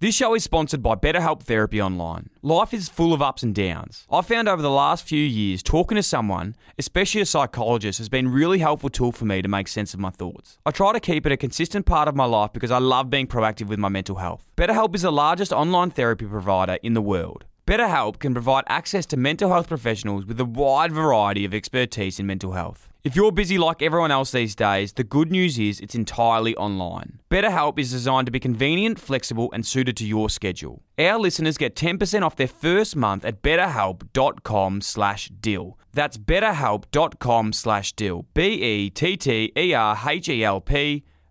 This show is sponsored by BetterHelp Therapy Online. Life is full of ups and downs. I've found over the last few years, talking to someone, especially a psychologist, has been a really helpful tool for me to make sense of my thoughts. I try to keep it a consistent part of my life because I love being proactive with my mental health. BetterHelp is the largest online therapy provider in the world. BetterHelp can provide access to mental health professionals with a wide variety of expertise in mental health. If you're busy like everyone else these days, the good news is it's entirely online. BetterHelp is designed to be convenient, flexible, and suited to your schedule. Our listeners get 10% off their first month at betterhelp.com slash deal. That's betterhelp.com slash deal. B-E-T-T-E-R-H-E-L-P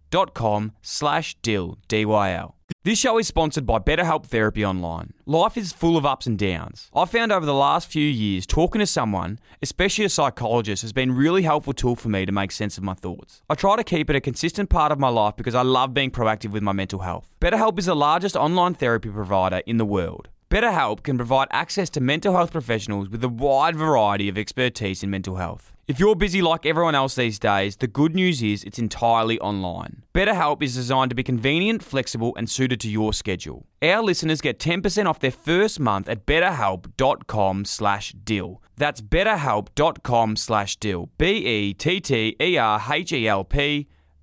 dot com slash deal. D-Y-L. This show is sponsored by BetterHelp Therapy Online. Life is full of ups and downs. I've found over the last few years, talking to someone, especially a psychologist, has been a really helpful tool for me to make sense of my thoughts. I try to keep it a consistent part of my life because I love being proactive with my mental health. BetterHelp is the largest online therapy provider in the world. BetterHelp can provide access to mental health professionals with a wide variety of expertise in mental health. If you're busy like everyone else these days, the good news is it's entirely online. BetterHelp is designed to be convenient, flexible, and suited to your schedule. Our listeners get 10% off their first month at betterhelp.com slash deal. That's betterhelp.com slash deal. B-E-T-T-E-R-H-E-L-P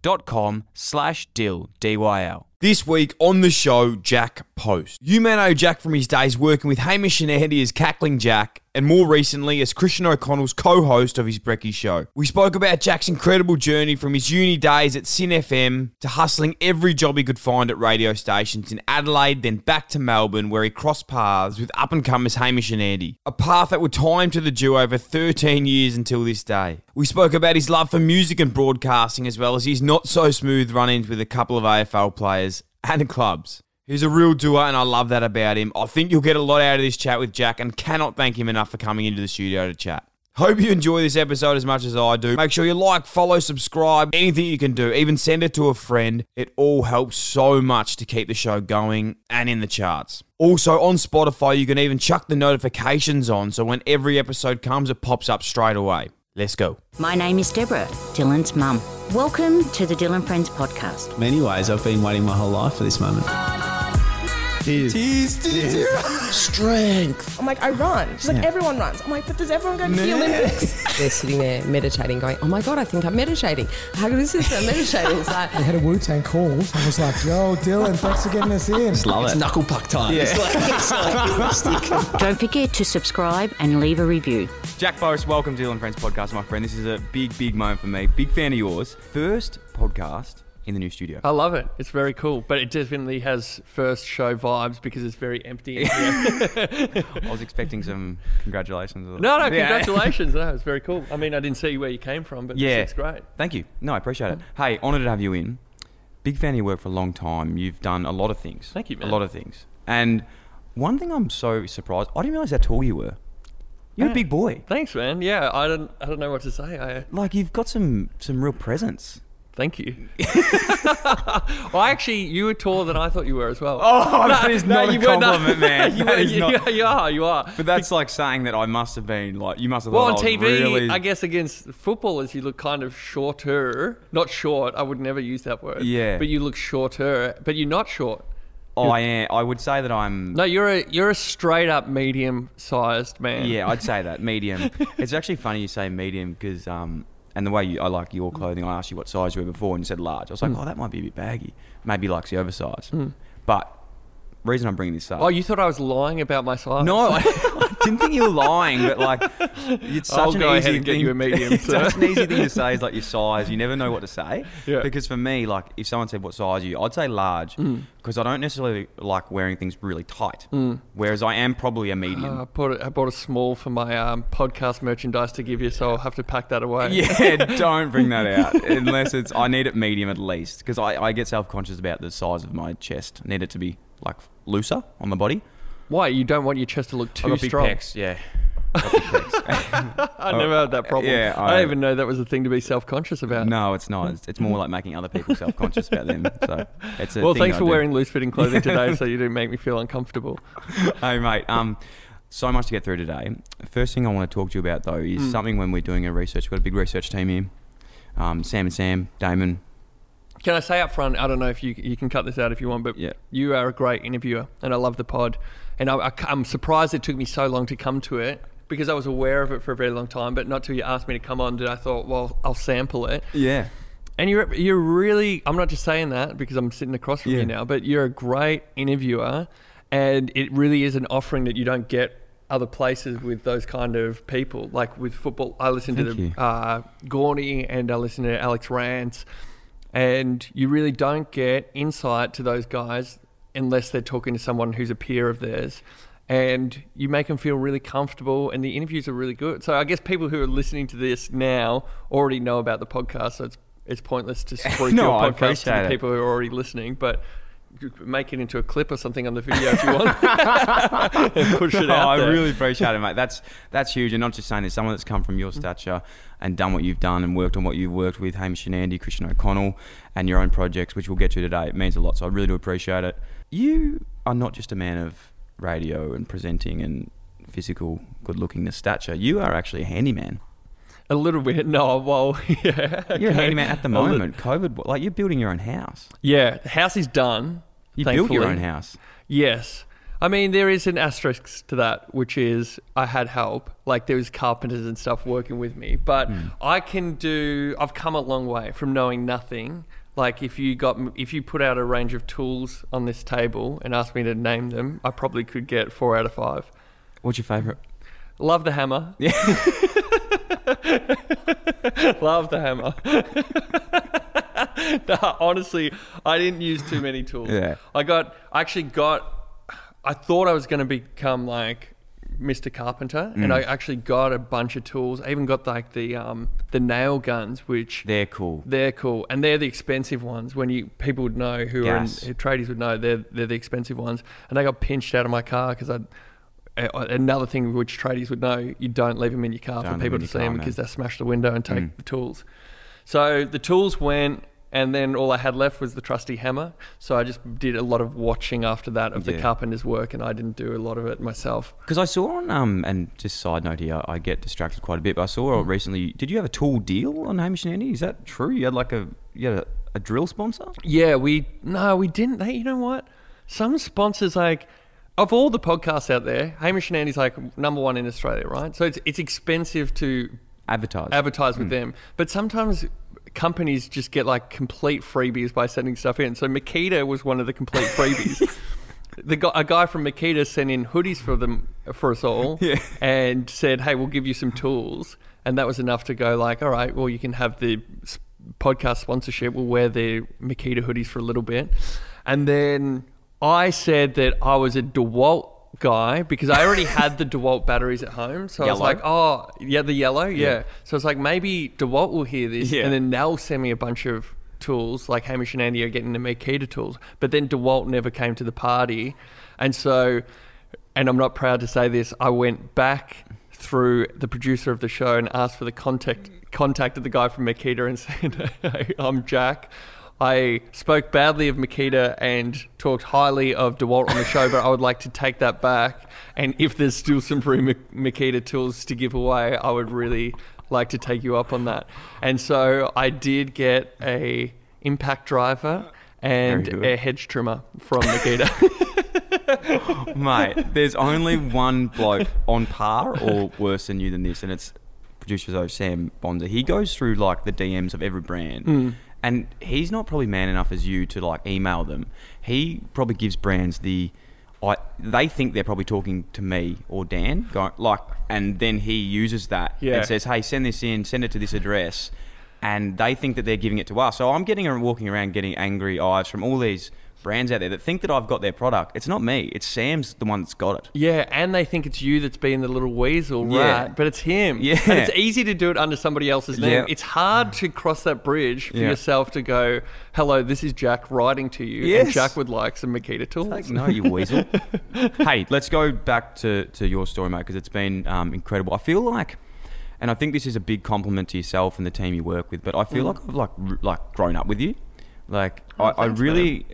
dot com slash deal. D-Y-L. This week on the show, Jack Post. You may know Jack from his days working with Hamish and Andy as Cackling Jack, and more recently as Christian O'Connell's co-host of his Brecky show. We spoke about Jack's incredible journey from his uni days at SYN FM to hustling every job he could find at radio stations in Adelaide, then back to Melbourne, where he crossed paths with up-and-comers Hamish and Andy. A path that would tie him to the duo for 13 years until this day. We spoke about his love for music and broadcasting, as well as his not-so-smooth run-ins with a couple of AFL players and clubs. He's a real doer, and I love that about him. I think you'll get a lot out of this chat with Jack, and cannot thank him enough for coming into the studio to chat. Hope you enjoy this episode as much as I do. Make sure you like, follow, subscribe, anything you can do. Even send it to a friend. It all helps so much to keep the show going and in the charts. Also, on Spotify, you can even chuck the notifications on so when every episode comes, it pops up straight away. Let's go. My name is Deborah, Dylan's mum. Welcome to the Dyl & Friends podcast. many ways, I've been waiting my whole life for this moment. Strength. I'm like, I run. She's like, everyone runs. I'm like, but does everyone go to the Olympics? They're sitting there meditating, going, oh my God, I think I'm meditating. How good is this? I'm meditating. It's like, We had a Wu Tang call. I was like, yo, Dylan, thanks for getting us in. Love it. Knuckle puck time. It's like rustic. Don't forget to subscribe and leave a review. Jack Forrest, welcome to Dyl & Friends Podcast, my friend. This is a big, big moment for me. Big fan of yours. First podcast in the new studio. I love it. It's very cool, but it definitely has first show vibes because it's very empty. In here. I was expecting some congratulations. no, no, Yeah. congratulations. No, it's very cool. I mean, I didn't see where you came from, but Yeah. it's great. Thank you. No, I appreciate it. Mm. Hey, honoured to have you in. Big fan of your work for a long time. You've done a lot of things. Thank you, man. A lot of things. And one thing I'm so surprised, I didn't realise how tall you were. You're a big boy. Thanks, man. Yeah, I don't, I don't know what to say. I Like you've got some some real presence. Thank you. well, actually, you were taller than I thought you were as well. Oh, that is not a you were not. compliment, man. you, were- you, not- you are. You are. But that's like saying that I must have been like you must have Well, on I TV, really I guess against footballers, you look kind of shorter. Not short. I would never use that word. Yeah. But you look shorter. But you're not short. Oh, I am. I would say that I'm. No, you're a you're a straight up medium sized man. Yeah, I'd say that medium. it's actually funny you say medium because um, and the way you, I like your clothing. I asked you what size you were before, and you said large. I was like, Hmm. oh, that might be a bit baggy. Maybe likes the oversized. But reason I'm bringing this up. Oh, you thought I was lying about my size? no, I didn't think you were lying, but like, it's such I'll an go easy ahead and get thing. you a medium, it's such an easy thing to say is like your size. You never know what to say. Yeah. Because for me, like, if someone said what size are you, I'd say large because I don't necessarily like wearing things really tight. Whereas I am probably a medium. Uh, I bought a, I bought a small for my um, podcast merchandise to give you, so I'll have to pack that away. Yeah, don't bring that out unless it's. I need it medium at least because I, I get self conscious about the size of my chest. I need it to be like looser on the body. Why? You don't want your chest to look I've too got big strong. pecs, yeah. Got big pecs. I never had that problem. yeah, I, I- don't even know that was a thing to be self conscious about. no, it's not. It's, it's more like making other people self conscious about them. So it's a Well, thing thanks for wearing loose fitting clothing today, so you didn't make me feel uncomfortable. hey mate, um, so much to get through today. First thing I want to talk to you about though is Hmm. something when we're doing a research. We've got a big research team here. Um, Sam and Sam, Damon, Can I say up front? I don't know if you you can cut this out if you want, but Yeah. you are a great interviewer, and I love the pod. And I, I, am surprised it took me so long to come to it because I was aware of it for a very long time, but not till you asked me to come on did I thought, well, I'll sample it. Yeah. And you're you're really I'm not just saying that because I'm sitting across from Yeah. you now, but you're a great interviewer and it really is an offering that you don't get other places with those kind of people. Like with football, I listen Thank to the uh, Gorney and I listen to Alex Rance and you really don't get insight to those guys unless they're talking to someone who's a peer of theirs. And you make them feel really comfortable, and the interviews are really good. So I guess people who are listening to this now already know about the podcast, so it's it's pointless to spruik No, your podcast to the people who are already listening. But make it into a clip or something on the video if you want, push it Oh, out I there. really appreciate it, mate. That's that's huge, and not just saying this. Someone that's come from your stature and done what you've done and worked on what you've worked with, Hamish and Andy, Christian O'Connell, and your own projects, which we'll get to today. It means a lot, so I really do appreciate it. You are not just a man of radio and presenting and physical good-lookingness stature. You are actually a handyman. A little bit. No, well, yeah. You're a okay. handyman at the moment. COVID, like you're building your own house. Yeah, the house is done. You built your own house. Yes. I mean, there is an asterisk to that, which is I had help. Like, there was carpenters and stuff working with me. But Hmm. I can do, I've come a long way from knowing nothing. Like, if you got, if you put out a range of tools on this table and asked me to name them, I probably could get four out of five. What's your favourite? Love the hammer. Yeah. Love the hammer. no, honestly, I didn't use too many tools. Yeah. I got, I actually got, I thought I was going to become like Mr. Carpenter, and Mm. I actually got a bunch of tools. I even got like the um, the nail guns, which They're cool. they're cool, and they're the expensive ones. When you people would know who are in, who tradies would know they're they're the expensive ones, and they got pinched out of my car because I. Another thing which tradies would know, you don't leave them in your car Don't for people to see them because they smash the window and take Mm. the tools. So the tools went, and then all I had left was the trusty hammer. So I just did a lot of watching after that of the carpenter's work, and I didn't do a lot of it myself. Because I saw on um and just side note here, I get distracted quite a bit. But I saw Mm. recently. Did you have a tool deal on Hamish and Andy? Is that true? You had like a you had a, a drill sponsor? Yeah, we no, we didn't. They, you know what? Some sponsors like of all the podcasts out there, Hamish and Andy's like number one in Australia, right? So it's it's expensive to Advertise. advertise with hmm. them, but sometimes companies just get like complete freebies by sending stuff in. So Makita was one of the complete freebies. The guy, a guy from Makita sent in hoodies for them for us all, Yeah. and said, "Hey, we'll give you some tools," and that was enough to go like, "All right, well, you can have the podcast sponsorship. We'll wear the Makita hoodies for a little bit," and then I said that I was a DeWalt guy because I already had the DeWalt batteries at home, so I was like, "Oh, yeah, the yellow, yeah." So it's like maybe DeWalt will hear this, Yeah. and then they'll send me a bunch of tools like Hamish and Andy are getting the Makita tools. But then DeWalt never came to the party. And so, and I'm not proud to say this, I went back through the producer of the show and asked for the contact contacted the guy from Makita and said, hey, I'm Jack. I spoke badly of Makita and talked highly of DeWalt on the show, but I would like to take that back. And if there's still some free Makita tools to give away, I would really like to take you up on that. And so I did get a impact driver and a hedge trimmer from Makita. Mate, there's only one bloke on par or worse than you than this, and it's producer though Sam Bonser. He goes through like the DMs of every brand, Hmm. And he's not probably man enough as you to like email them. He probably gives brands the. I, they think they're probably talking to me or Dan, going, like, and then he uses that Yeah. and says, "Hey, send this in, send it to this address," and they think that they're giving it to us. So I'm getting and walking around getting angry eyes from all these brands out there that think that I've got their product. It's not me. It's Sam's the one that's got it. Yeah, and they think it's you that's being the little weasel Yeah. rat, but it's him. Yeah. And it's easy to do it under somebody else's name. Yeah. It's hard to cross that bridge for Yeah. yourself to go, hello, this is Jack writing to you, and Yes. Jack would like some Makita tools. Like, no, you weasel. hey, let's go back to, to your story, mate, because it's been um, incredible. I feel like, and I think this is a big compliment to yourself and the team you work with, but I feel like I've like like grown up with you. Like I, I Mm. thanks, really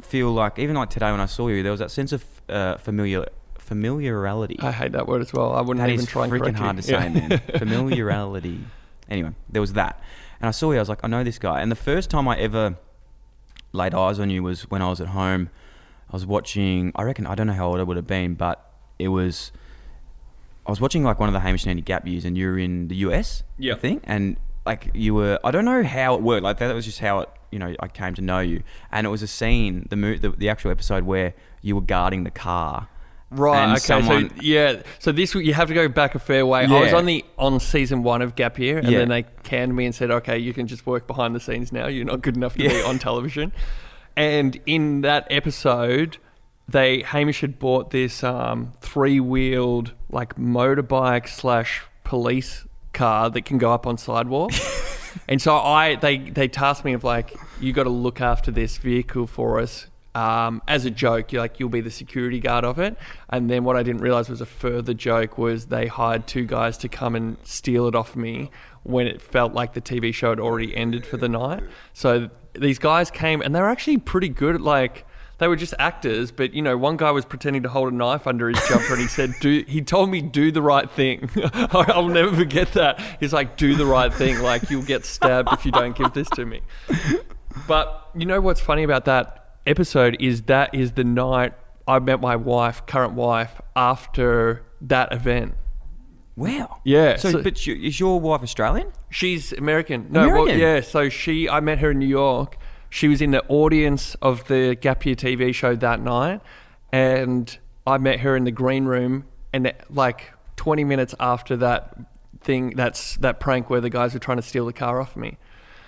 feel like even like today when I saw you, there was that sense of uh, familiar familiarity. I hate that word as well. I wouldn't That even is try and freaking correct hard to say, man. Familiarity. Anyway, there was that, and I saw you. I was like, I know this guy. And the first time I ever laid eyes on you was when I was at home. I was watching. I reckon I don't know how old I would have been, but it was. I was watching like one of the Hamish and Andy Gap years, and you were in the US, Yeah. I think, and like you were. I don't know how it worked. Like that was just how it. You know, I came to know you, and it was a scene, the mo- the, the actual episode where you were guarding the car, Right. And okay. someone- so yeah. So this you have to go back a fair way. I was Yeah. on the on season one of Gap Year, and Yeah. then they canned me and said, "Okay, you can just work behind the scenes now. You're not good enough to be on television." And in that episode, they Hamish had bought this um, three wheeled like motorbike slash police car that can go up on sidewalks. And so I they they tasked me of like you got to look after this vehicle for us um, as a joke. You're like you'll be the security guard of it. And then what I didn't realize was a further joke was they hired two guys to come and steal it off me when it felt like the TV show had already ended for the night. So these guys came and they were actually pretty good at like they were just actors, but you know, one guy was pretending to hold a knife under his jumper, and he said, "Do." He told me, "Do the right thing." I'll never forget that. He's like, "Do the right thing." Like you'll get stabbed if you don't give this to me. But you know what's funny about that episode is that is the night I met my wife, current wife, after that event. Wow. Yeah, So, so- but you, is your wife Australian? She's American. No, well, American? yeah. So she, I met her in New York. She was in the audience of the Gap Year TV show that night, and I met her in the green room. And like 20 minutes after that thing, that's that prank where the guys were trying to steal the car off me.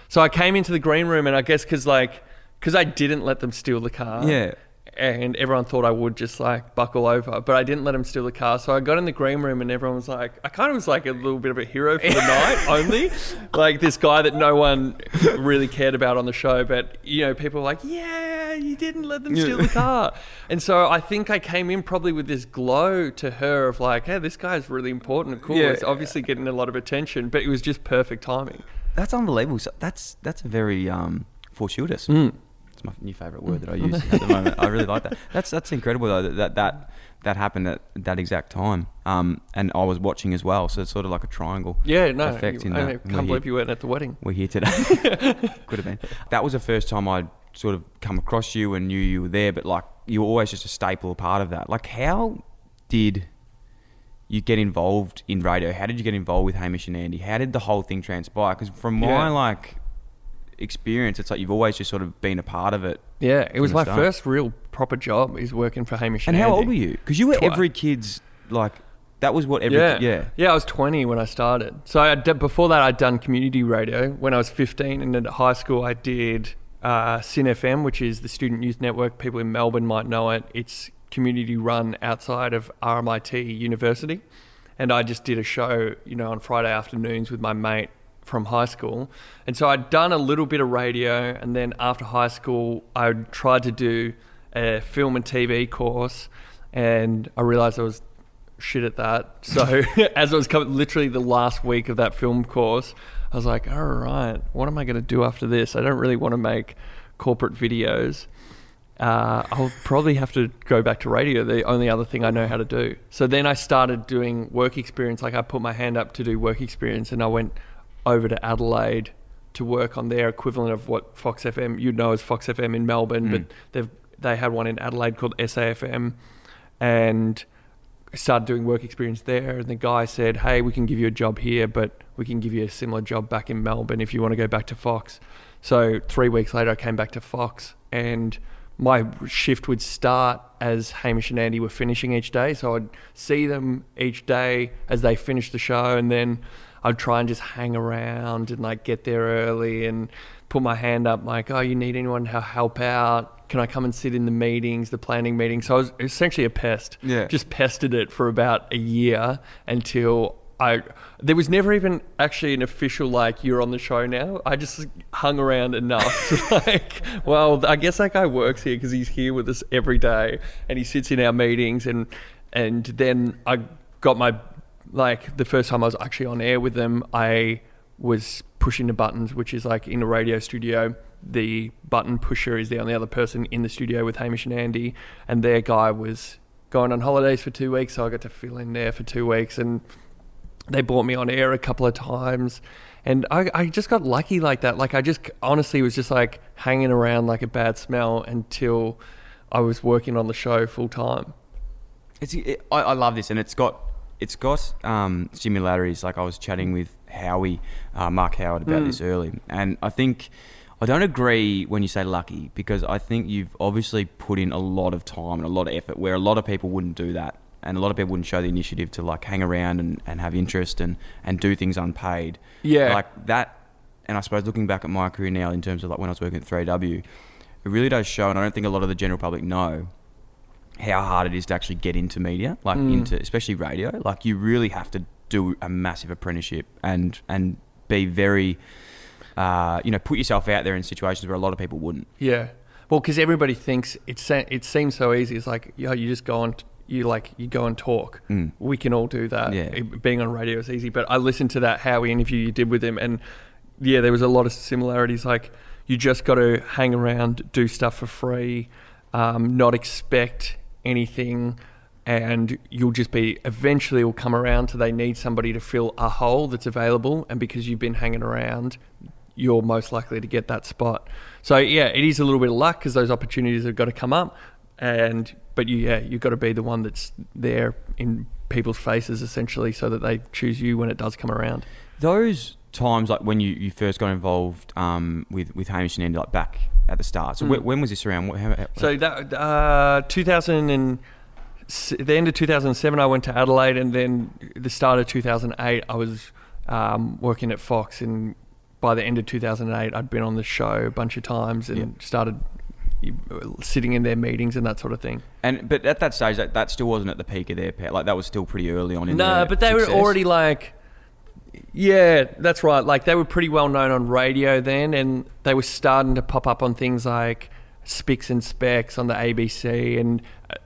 So I came into the green room, and I guess because like because I didn't let them steal the car. Yeah. And everyone thought I would just like buckle over, but I didn't let them steal the car. So I got in the green room, and everyone was like, I kind of was like a little bit of a hero for the night only. Like this guy that no one really cared about on the show, but you know, people were like, Yeah, you didn't let them steal the car. And so I think I came in probably with this glow to her of like, Hey, this guy's really important and cool. Yeah. It's obviously getting a lot of attention, but it was just perfect timing. That's unbelievable. So that's that's a very um, fortuitous. Mm. It's my new favorite word that I use at the moment. I really like that. That's that's incredible though that that that, that happened at that exact time. Um, and I was watching as well, so it's sort of like a triangle. Yeah, no, effect in I that. can't We're believe here- you weren't at the wedding. We're here today. Could have been. That was the first time I'd sort of come across you and knew you were there, but like you were always just a staple, part of that. Like how did you get involved in radio? How did you get involved with Hamish and Andy? How did the whole thing transpire? Because from my Yeah. like experience, it's like you've always just sort of been a part of it. Yeah, it was my start. first real proper job is working for Hamish and, And how Andy. old were you? Because you were Twi- every kid's like that was what every Yeah. yeah. yeah, I was 20 when I started. So I did, before that, I'd done community radio when I was 15, and at high school I did uh, SYN FM, which is the Student Youth Network. People in Melbourne might know it. It's community run outside of RMIT University, and I just did a show, you know, on Friday afternoons with my mate from high school. And so I'd done a little bit of radio, and then after high school, I tried to do a film and TV course, and I realised I was shit at that. So as I was coming, literally the last week of that film course, I was like, all right, what am I going to do after this? I don't really want to make corporate videos. Uh, I'll probably have to go back to radio, the only other thing I know how to do. So then I started doing work experience. Like I put my hand up to do work experience and I went over to Adelaide to work on their equivalent of what Fox FM, you'd know as Fox FM in Melbourne, but hmm. they've, they had one in Adelaide called SAFM. And started doing work experience there and the guy said hey we can give you a job here but we can give you a similar job back in melbourne if you want to go back to fox so three weeks later i came back to fox and my shift would start as hamish and andy were finishing each day so i'd see them each day as they finished the show and then i'd try and just hang around and like get there early and put my hand up like oh you need anyone to help out can I come and sit in the meetings, the planning meetings? So I was essentially a pest. Yeah. Just pestered it for about a year until I. There was never even actually an official like you're on the show now. I just hung around enough to like, well, I guess that guy works here because he's here with us every day and he sits in our meetings and and then I got my like the first time I was actually on air with them, I was pushing the buttons, which is like in a radio studio. The button pusher is the only other person in the studio with Hamish and Andy, and their guy was going on holidays for two weeks, so I got to fill in there for two weeks, and they brought me on air a couple of times. And I, I just got lucky like that. Like I just honestly was just like hanging around like a bad smell until I was working on the show full time. It's it, I, I love this, and it's got it's got um, similarities. Like I was chatting with Howie, uh, Mark Howard, about this early, and I think I don't agree when you say lucky because I think you've obviously put in a lot of time and a lot of effort where a lot of people wouldn't do that. And a lot of people wouldn't show the initiative to like hang around and, and have interest and, and do things unpaid. Yeah. Like that and I suppose looking back at my career now in terms of like when I was working at 3W, it really does show and I don't think a lot of the general public know how hard it is to actually get into media, like into especially radio. Like you really have to do a massive apprenticeship and and be very, uh, you know, put yourself out there in situations where a lot of people wouldn't. Yeah. Well, because everybody thinks it it seems so easy. It's like yo, you just go on, you like you go and talk. Mm. We can all do that. Yeah. It- being on radio is easy. But I listened to that Howie interview you did with him, and yeah, there was a lot of similarities. Like you just got to hang around, do stuff for free, um, not expect anything. And you'll just be eventually will come around to they need somebody to fill a hole that's available, and because you've been hanging around, you're most likely to get that spot. So yeah, it is a little bit of luck because those opportunities have got to come up, and but you yeah you've got to be the one that's there in people's faces essentially, so that they choose you when it does come around. Those times, like when you, you first got involved um, with with Hamish and Andy, like back at the start. So when, when was this around? What, how, how, So that uh, 2000 and the end of 2007, I went to Adelaide, and then the start of 2008, I was um, working at Fox, and by the end of 2008, I'd been on the show a bunch of times and Yeah. started sitting in their meetings and that sort of thing. and but at that stage, that, that still wasn't at the peak of their pair. Like that was still pretty early on in No, but they success. were already like, yeah, that's right. Like they were pretty well known on radio then, and they were starting to pop up on things like Spicks and Specks on the ABC, and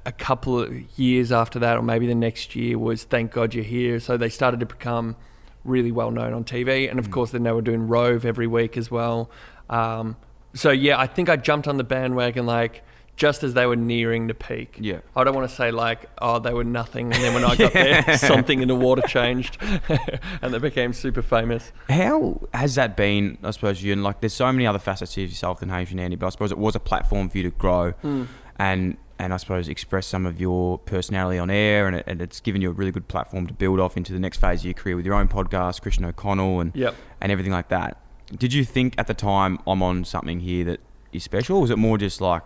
a- couple of years after that, or maybe the next year, was Thank God You're Here. So they started to become really well known on TV, and of Mm. course, then they were doing Rove every week as well. Um, so yeah, I think I jumped on the bandwagon like. Just as they were nearing the peak. Yeah. I don't want to say like, oh, they were nothing, and then when I got there, something in the water changed, and they became super famous. How has that been? I suppose you and like, there's so many other facets to yourself than Hamish and Andy, but I suppose it was a platform for you to grow Hmm. and and I suppose express some of your personality on air, and, it, and it's given you a really good platform to build off into the next phase of your career with your own podcast, Christian O'Connell, and Yep. and everything like that. Did you think at the time I'm on something here that is special, or was it more just like,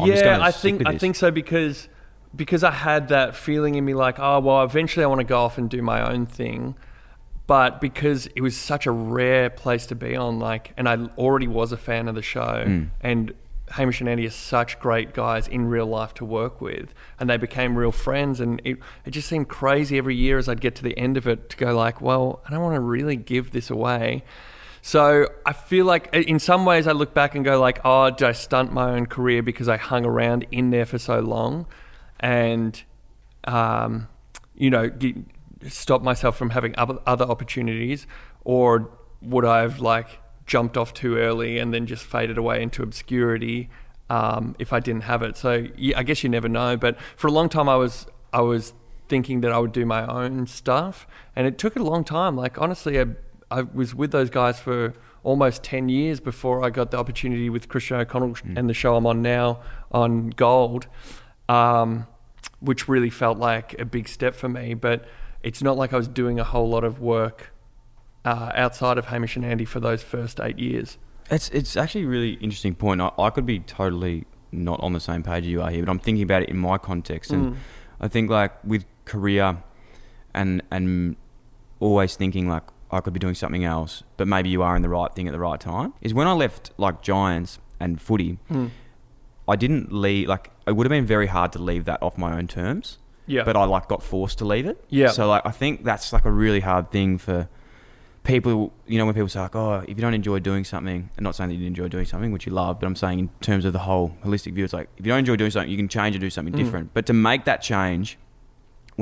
I'm yeah, I think I think so because because I had that feeling in me like, oh well, eventually I want to go off and do my own thing. But because it was such a rare place to be on, like, and I already was a fan of the show, Mm. and Hamish and Andy are such great guys in real life to work with, and they became real friends, and it, it just seemed crazy every year as I'd get to the end of it to go like, well, I don't want to really give this away. So I feel like in some ways I look back and go like, oh, did I stunt my own career because I hung around in there for so long, and um, you know, stop myself from having other, opportunities, or would I have like jumped off too early and then just faded away into obscurity um, if I didn't have it? So yeah, I guess you never know. But for a long time, I was I was thinking that I would do my own stuff, and it took a long time. Like honestly, I, I was with those guys for almost 10 years before I got the opportunity with Christian O'Connell and the show I'm on now on Gold, um, which really felt like a big step for me. But it's not like I was doing a whole lot of work uh, outside of Hamish and Andy for those first eight years. It's it's actually a really interesting point. I, I could be totally not on the same page you are here, but I'm thinking about it in my context, and I think like with career, and and always thinking like I could be doing something else, but maybe you are in the right thing at the right time. Is when I left like Giants and footy, hmm. I didn't leave. Like it would have been very hard to leave that off my own terms. Yeah. But I like got forced to leave it. Yeah. So like I think that's like a really hard thing for people, you know, when people say like, "Oh, if you don't enjoy doing something," I'm not saying that you enjoy doing something, which you love, but I'm saying in terms of the whole holistic view, it's like if you don't enjoy doing something, you can change and do something hmm. different. But to make that change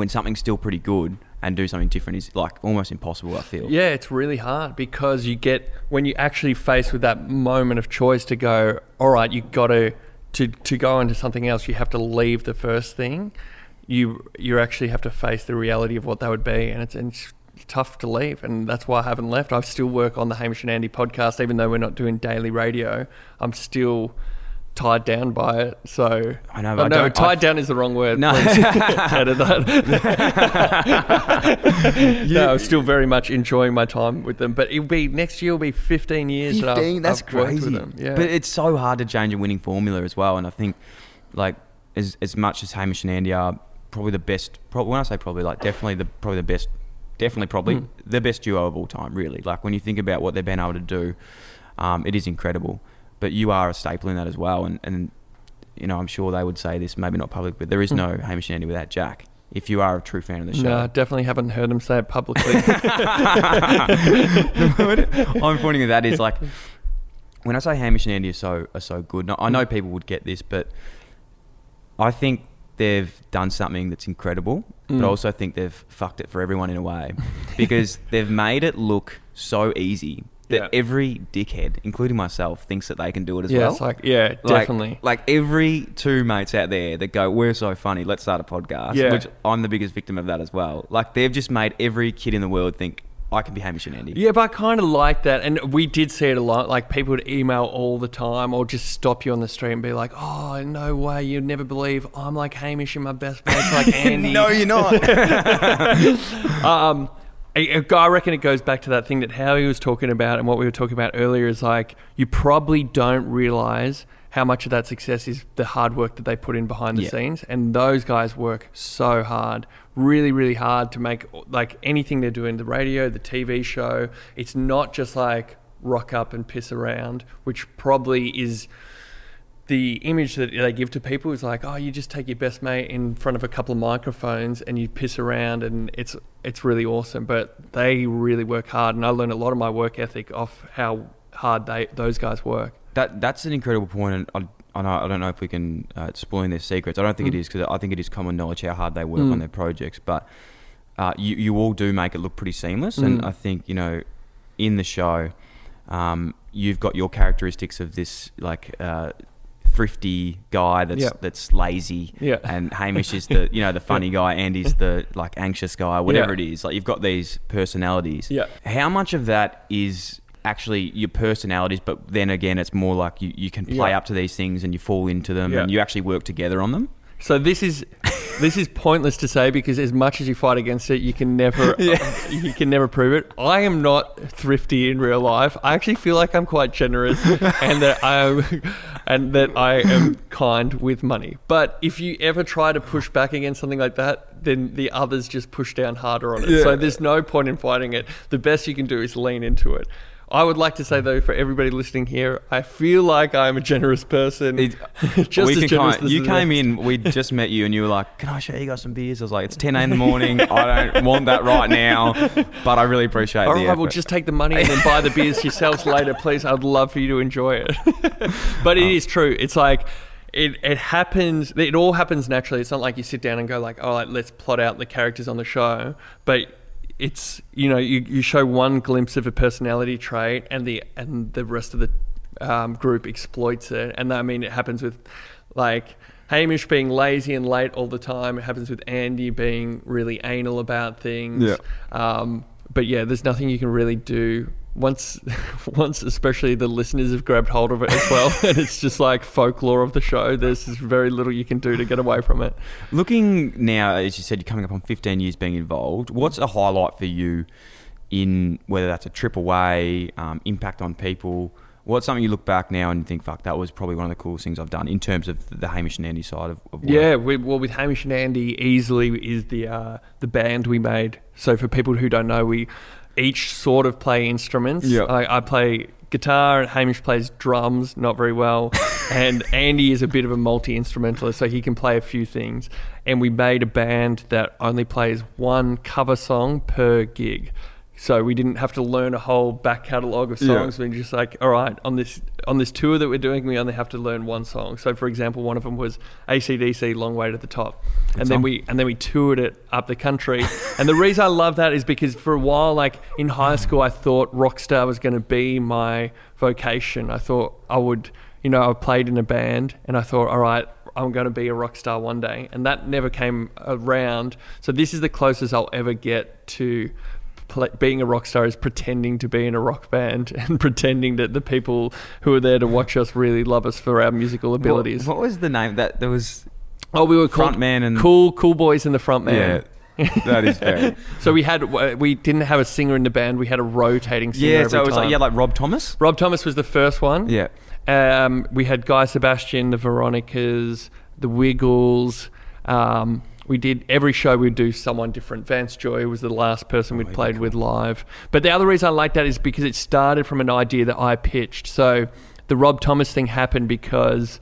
when something's still pretty good and do something different is like almost impossible. I feel. Yeah, it's really hard because you get when you actually face with that moment of choice to go, all right, you got to to to go into something else. You have to leave the first thing. You you actually have to face the reality of what that would be, and it's, and it's tough to leave, and that's why I haven't left. I still work on the Hamish and Andy podcast, even though we're not doing daily radio. I'm still tied down by it. So I know, Oh, but I no, don't- tied I- down is the wrong word. No. Edit that. no, I'm still very much enjoying my time with them. But it'll be next year. Will be 15 years. that I've- 15, that's I've crazy. Yeah, But it's so hard to change a winning formula as well. And I think, like, as as much as Hamish and Andy are probably the best, Probably, when I say probably, like, definitely the probably the best, definitely probably Hmm. the best duo of all time. Really, like when you think about what they've been able to do, um, it is incredible. But you are a staple in that as well. And and you know, I'm sure they would say this, maybe not public, but there is no Hamish and Andy without Jack. If you are a true fan of the show, Hmm. no, definitely haven't heard him say it publicly. I'm pointing at that is like when I say Hamish and Andy are so are so good. now, I know Mm. people would get this, but I think they've done something that's incredible, Mm. but I also think they've fucked it for everyone in a way because they've made it look so easy that Yeah. every dickhead, including myself, thinks that they can do it as yeah, well. it's like yeah, Like- definitely. Like, every two mates out there that go, we're so funny, let's start a podcast. Yeah. Which I'm the biggest victim of that as well. Like they've just made every kid in the world think I can be Hamish and Andy. Yeah, but I kind of like that, and we did see it a lot. Like people would email all the time, or just stop you on the street and be like, "Oh, no way! You'd never believe I'm like Hamish, and my best mate's like Andy." no, you're not. um, I, I reckon it goes back to that thing that Howie was talking about, and what we were talking about earlier is like you probably don't realize how much of that success is the hard work that they put in behind the Yeah. scenes, and those guys work so hard, really, really hard to make like anything they're doing, the radio, the TV show. It's not just like rock up and piss around, which probably is the image that they give to people is like, oh, you just take your best mate in front of a couple of microphones and you piss around, and it's it's really awesome. But they really work hard, and I learned a lot of my work ethic off how hard they those guys work. That that's an incredible point, and I, I, I don't know if we can uh, spoil their secrets. I don't think it is because I think it is common knowledge how hard they work Mm. on their projects. But uh, you you all do make it look pretty seamless, and Mm. I think you know in the show, um, you've got your characteristics of this like. Uh, thrifty guy that's that's lazy Yeah. and Hamish is the you know the funny guy Andy's the like anxious guy whatever it is like you've got these personalities Yeah. how much of that is actually your personalities, but then again, it's more like you, you can play Yeah. up to these things and you fall into them and you actually work together on them? So this is this is pointless to say because as much as you fight against it, you can never you can never prove it. I am not thrifty in real life. I actually feel like I'm quite generous and that I am and that I am kind with money. But if you ever try to push back against something like that, then the others just push down harder on it. So there's no point in fighting it. The best you can do is lean into it. I would like to say though, for everybody listening here, I feel like I'm a generous person. It- just we as generous kind- as you came in, we just met you, and you were like, "Can I show you guys some beers?" I was like, "It's 10 a.m. in the morning. I don't want that right now, but I really appreciate All the right, well, effort." just take the money and then buy the beers yourselves later, please. I'd love for you to enjoy it. but Oh. it um, is true. It's like it, it happens. It all happens naturally. It's not like you sit down and go like, "Oh, let's plot out the characters on the show." But it's you know you, you show one glimpse of a personality trait, and the and the rest of the um, group exploits it. And I mean, it happens with like. Hamish being lazy and late all the time. It happens with Andy being really anal about things. Yeah. Um, but yeah, there's nothing you can really do once, once especially the listeners have grabbed hold of it as well, and it's just like folklore of the show. There's very little you can do to get away from it. Looking now, as you said, you're coming up on 15 years being involved. What's a highlight for you in whether that's a trip away, um, impact on people? What's something you look back now and think, fuck, that was probably one of the coolest things I've done in terms of the Hamish and Andy side of, of? Yeah, we, well, with Hamish and Andy, easily is the uh, the band we made. So for people who don't know, we each sort of play instruments. Yeah. I, I play guitar, and Hamish plays drums, not very well, and Andy is a bit of a multi instrumentalist, so he can play a few things. And we made a band that only plays one cover song per gig. So we didn't have to learn a whole back catalogue of songs. We just like, all right, on this on this tour that we're doing, we only have to learn one song. So for example, one of them was ACDC "Long Way to the Top," and then we and then we toured it up the country. and the reason I love that is because for a while, like in high mm. school, I thought rock star was going to be my vocation. I thought I would, you know, I played in a band, and I thought, all right, I'm going to be a rock star one day, and that never came around. So this is the closest I'll ever get to pla being a rock star is pretending to be in a rock band and pretending that the people who are there to watch us really love us for our musical abilities. What, what was the name that there was? oh, we were called Frontman and- cool, cool boys in the front man. Yeah, that is very. So we had we didn't have a singer in the band. We had a rotating singer. yeah, so it was like yeah, like Rob Thomas. Rob Thomas was the first one. Yeah. Um, we had Guy Sebastian, the Veronicas, the Wiggles. Um, we did every show we'd do someone different. Vance Joy was the last person we'd played with live. But the other reason I like that is because it started from an idea that I pitched. So the Rob Thomas thing happened because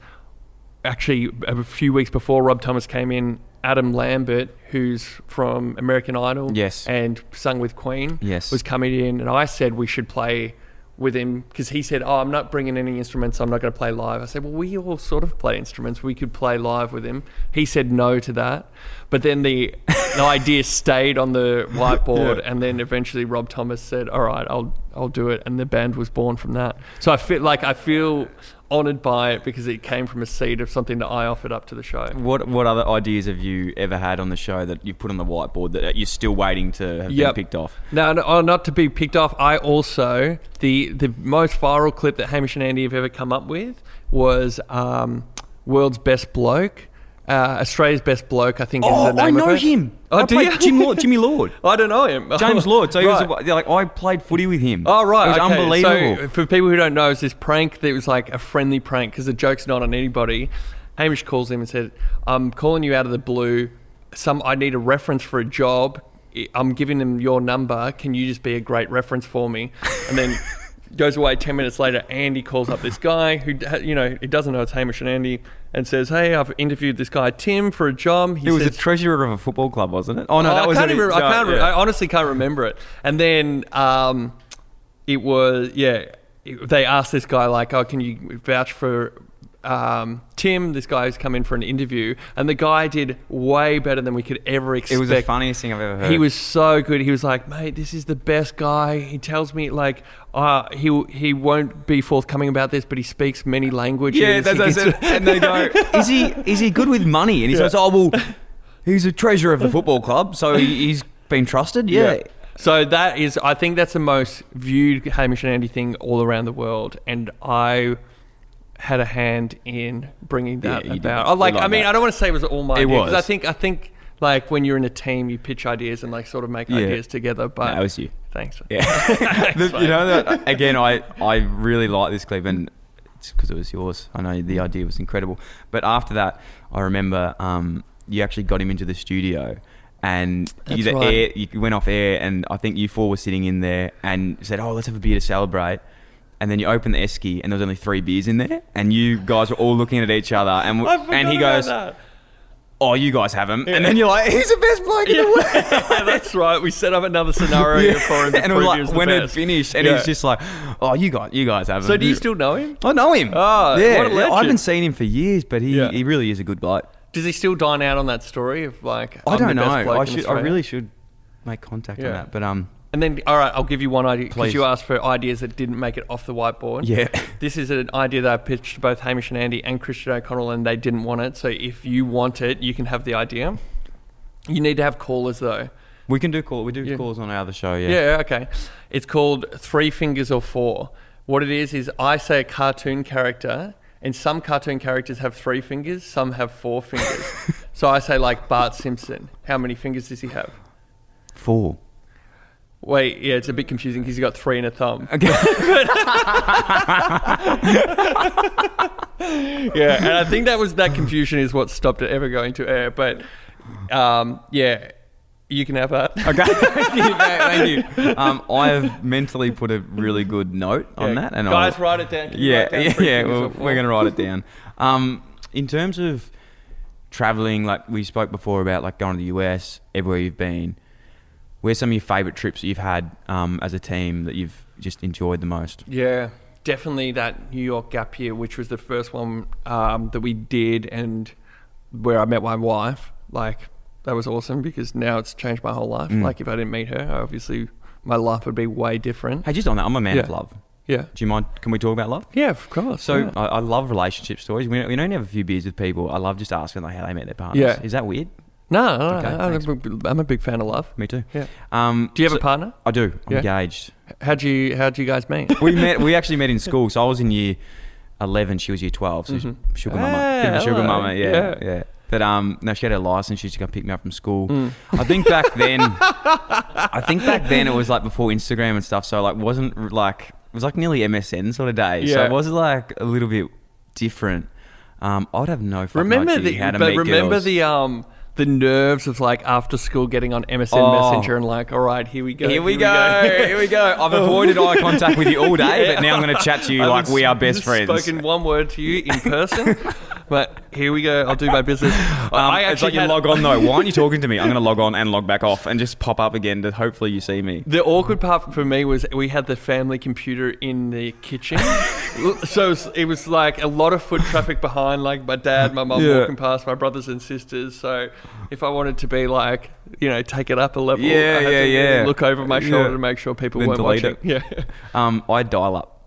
actually a few weeks before Rob Thomas came in, Adam Lambert, who's from American Idol, Yes. and sung with Queen, Yes. was coming in, and I said we should play with him because he said, "Oh, I'm not bringing any instruments. I'm not going to play live." I said, "Well, we all sort of play instruments. We could play live with him." He said no to that, but then the the idea stayed on the whiteboard, and then eventually Rob Thomas said, "All right, I'll I'll do it," and the band was born from that. So I feel like I feel honored by it because it came from a seed of something that I offered up to the show. What what other ideas have you ever had on the show that you've put on the whiteboard that you're still waiting to have Yep. been picked off? No, no, oh, not to be picked off. I also the the most viral clip that Hamish and Andy have ever come up with was um, "World's Best Bloke." Uh, Australia's best bloke, I think, is Oh, the name I know of it. him. Oh, I do played you? Jim Lord, Jimmy Lord. I don't know him. James Lord. So he Right. was like I played footy with him. Oh right, it was okay. unbelievable. So for people who don't know, it's this prank that was like a friendly prank because the joke's not on anybody. Hamish calls him and said, "I'm calling you out of the blue. Some I need a reference for a job. I- I'm giving him your number. Can you just be a great reference for me?" And then goes away. Ten minutes later, Andy calls up this guy who you know he doesn't know it's Hamish and Andy and says, "Hey, I've interviewed this guy Tim for a job." He he was a treasurer of a football club, wasn't it? Oh no, Oh, that I was can't even, I can't. re- yeah. I honestly can't remember it. And then um, it was yeah. they asked this guy like, "Oh, can you vouch for um, Tim?" This guy who's come in for an interview, and the guy did way better than we could ever expect. It was the funniest thing I've ever heard. He was so good. He was like, "Mate, this is the best guy." He tells me like, uh, he he won't be forthcoming about this, but he speaks many languages. Yeah, that's what I said. And they go, "Is he is he good with money?" And he says, "Oh well, he's a treasurer of the football club, so he, he's been trusted." Yeah. So that is, I think that's the most viewed Hamish and Andy thing all around the world, and I had a hand in bringing that Yeah, about. I like, I mean, that. I don't want to say it was all my It idea, 'cause I think, I think, like when you're in a team, you pitch ideas and like sort of make Yeah. ideas together. But No, it was you. Thanks. Yeah. The- you know that again. I I really like this clip, and it's because it was yours. I know the idea was incredible, but after that, I remember um, you actually got him into the studio. And you, That's the right. air, you went off air, and I think you four were sitting in there and said, "Oh, let's have a beer to celebrate." And then you open the esky, and there was only three beers in there, and you guys were all looking at each other, and and he goes, about "Oh, you guys have him," and then you're like, "He's the best bloke in the world." yeah, that's right. We set up another scenario for him. And it was prove he like when it finished, and Yeah. he's just like, "Oh, you guys, you guys have him." So do you still know him? I know him. Oh, yeah, yeah, I haven't seen him for years, but he, Yeah. he really is a good bloke. Does he still dine out on that story of like? I don't best know. I should. I really should make contact on that. But um, And then, all right, I'll give you one idea because Please. you asked for ideas that didn't make it off the whiteboard. Yeah. This is an idea that I pitched to both Hamish and Andy and Christian O'Connell, and they didn't want it. So if you want it, you can have the idea. You need to have callers though. we can do call. We do Yeah. calls on our other show. Yeah. Yeah, okay. It's called Three Fingers or Four. What it is is I say a cartoon character, and some cartoon characters have three fingers, some have four fingers. so I say like Bart Simpson. How many fingers does he have? Four. Wait, yeah, it's a bit confusing because he's got three and a thumb. Okay. yeah, and I think that was that confusion is what stopped it ever going to air. But um, yeah, you can have that. okay. thank you. Thank you. Um, I have mentally put a really good note on Yeah. that, and guys, I'll, write it down. Can Yeah, down yeah, yeah. Well, we're gonna write it down. Um, in terms of traveling, like we spoke before about, like going to the US, everywhere you've been. Where's some of your favorite trips that you've had um, as a team that you've just enjoyed the most? Yeah, definitely that New York gap year, which was the first one um, that we did, and where I met my wife. Like that was awesome because now it's changed my whole life. Mm. Like if I didn't meet her, obviously my life would be way different. Hey, just on that, I'm a man of love. Yeah, Do you mind? Can we talk about love? yeah, of course. So yeah. I, I love relationship stories. We, we only have a few beers with people. I love just asking like how they met their partners. Yeah. Is that weird? No, no, Okay, no, I'm, a, big- I'm a big fan of love. Me too. Yeah. Um, Do you have so- a partner? I do. I'm Yeah. engaged. How'd you How'd you guys meet? We met. We actually met in school. So I was in year eleven. She was year twelve. So she's sugar mama. Hey, Bit of a sugar hello. mama. Yeah, Yeah. yeah. But um, no, she had her license. She used to come pick me up from school. Mm. I think back then, I think back then it was like before Instagram and stuff. So like, wasn't r- like it was like nearly MSN sort of day. So Yeah. it was like a little bit different. Um, I'd have no fucking remember idea the how to but meet remember girls. the um the nerves of like after school getting on MSN Oh. Messenger and like, all right, here we go. Here we go. Here we go. I've avoided eye contact with you all day, but now I'm going to chat to you I like we are best friends. Spoken one word to you in person, but here we go. I'll do my business. Um, I it's like actually you had- log on though. Why aren't you talking to me? I'm going to log on and log back off and just pop up again to hopefully you see me. The awkward part for me was we had the family computer in the kitchen, so it was, like a lot of foot traffic behind, like my dad, my mum Yeah. walking past, my brothers and sisters. So if I wanted to be like, you know, take it up a level, Yeah, I had yeah, to yeah. look over my shoulder Yeah. to make sure people Then weren't watching. it. Yeah, Um, I dial up.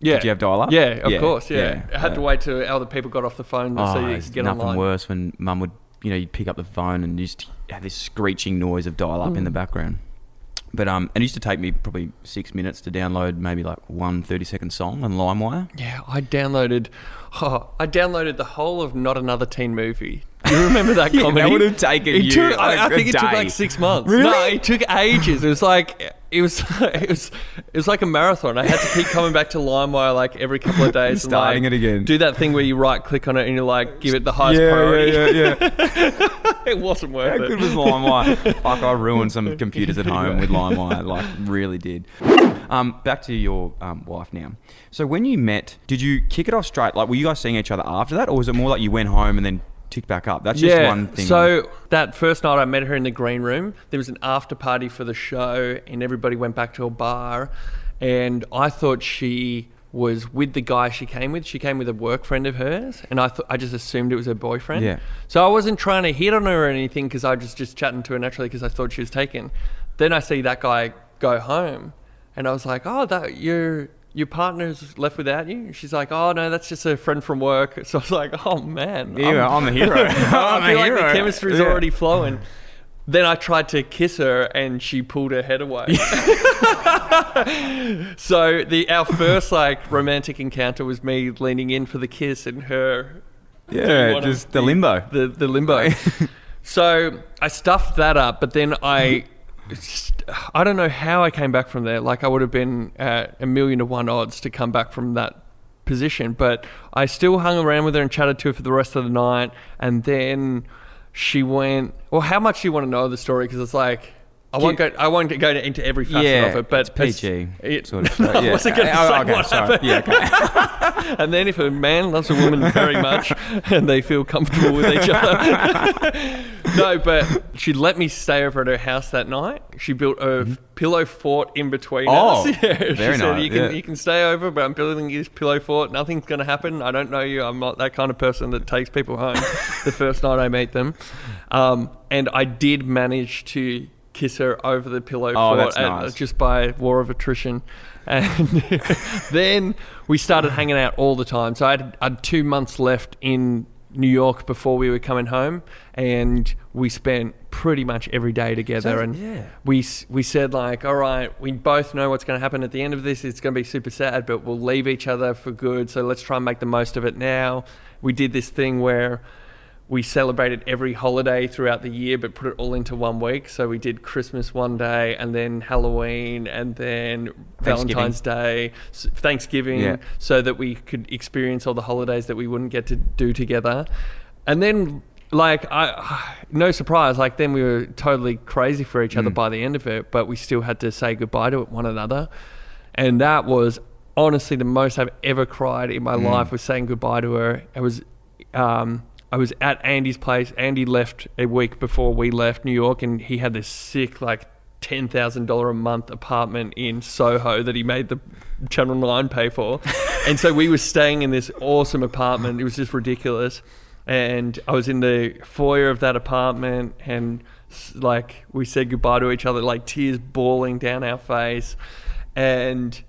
Yeah. Did you have dial-up? Yeah, of Yeah, course. Yeah, yeah, I had to wait till other people got off the phone Oh, so you could get nothing online. worse when mum would, you know, you'd pick up the phone and you just have this screeching noise of dial up in Mm. the background. But um, it used to take me probably six minutes to download maybe like one 30 second song on LimeWire. Yeah, I downloaded. Oh, I downloaded the whole of Not Another Teen Movie. Do you remember that Yeah, comedy? that would have taken it you, Took, I, I like, a think it took like six months. Really? No, it took ages. It was like it was it was it was like a marathon. I had to keep coming back to LimeWire like every couple of days. Starting like, it again. Do that thing where you right click on it and you like give it the highest yeah, priority. yeah, yeah, yeah. it wasn't worth How it. good was LimeWire? Fuck, I ruined some computers at home with LimeWire. Like, really did. Um, back to your um, wife now. So, when you met, did you kick it off straight? Like, were you guys seeing each other after that, or was it more like you went home and then ticked back up? That's just one thing. So that first night I met her in the green room. There was an after party for the show, and everybody went back to a bar. And I thought she was with the guy she came with. She came with a work friend of hers, and I thought I just assumed it was her boyfriend. Yeah. So I wasn't trying to hit on her or anything because I was just chatting to her naturally because I thought she was taken. Then I see that guy go home, and I was like, "Oh, that your your partner's left without you?" She's like, "Oh no, that's just a friend from work." So I was like, "Oh man, Yeah, I'm- I'm the hero. I'm I feel like hero. the chemistry's Yeah. already flowing. Then I tried to kiss her and she pulled her head away. so the our first like romantic encounter was me leaning in for the kiss and her Yeah, just the limbo. the the limbo. so I stuffed that up, but then I I don't know how I came back from there. Like I would have been at a million to one odds to come back from that position, but I still hung around with her and chatted to her for the rest of the night, and then she went. Well, how much do you want to know the story? Because it's like. I won't go. I won't go into every facet Yeah, of it, but it's PG It, sort of. Yeah. wasn't going to Oh, say okay, what sorry. happened. Yeah, okay. And then if a man loves a woman very much and they feel comfortable with each other. no, but she let me stay over at her house that night. She built a pillow fort in between Oh, us. Yeah, she said, nice, You can, yeah. you can stay over, but I'm building this pillow fort. Nothing's going to happen. I don't know you. I'm not that kind of person that takes people home the first night I meet them. Um, and I did manage to kiss her over the pillow Oh, at- nice. just by war of attrition. And then we started hanging out all the time. So I had, I had two months left in New York before we were coming home, and we spent pretty much every day together. So, and yeah. we we said like, all right, we both know what's going to happen at the end of this. It's going to be super sad, but we'll leave each other for good. So let's try and make the most of it now. We did this thing where we celebrated every holiday throughout the year, but put it all into one week. So we did Christmas one day, and then Halloween, and then Valentine's Day, Thanksgiving, Yeah. so that we could experience all the holidays that we wouldn't get to do together. And then, like, I, no surprise, like, then we were totally crazy for each Mm. other by the end of it, but we still had to say goodbye to one another. And that was honestly the most I've ever cried in my Mm. life was saying goodbye to her. It was, um, I was at Andy's place. Andy left a week before we left New York, and he had this sick, like, ten thousand dollar a month apartment in Soho that he made the Channel Nine pay for, and so we were staying in this awesome apartment. It was just ridiculous, and I was in the foyer of that apartment, and like we said goodbye to each other, like tears bawling down our face, and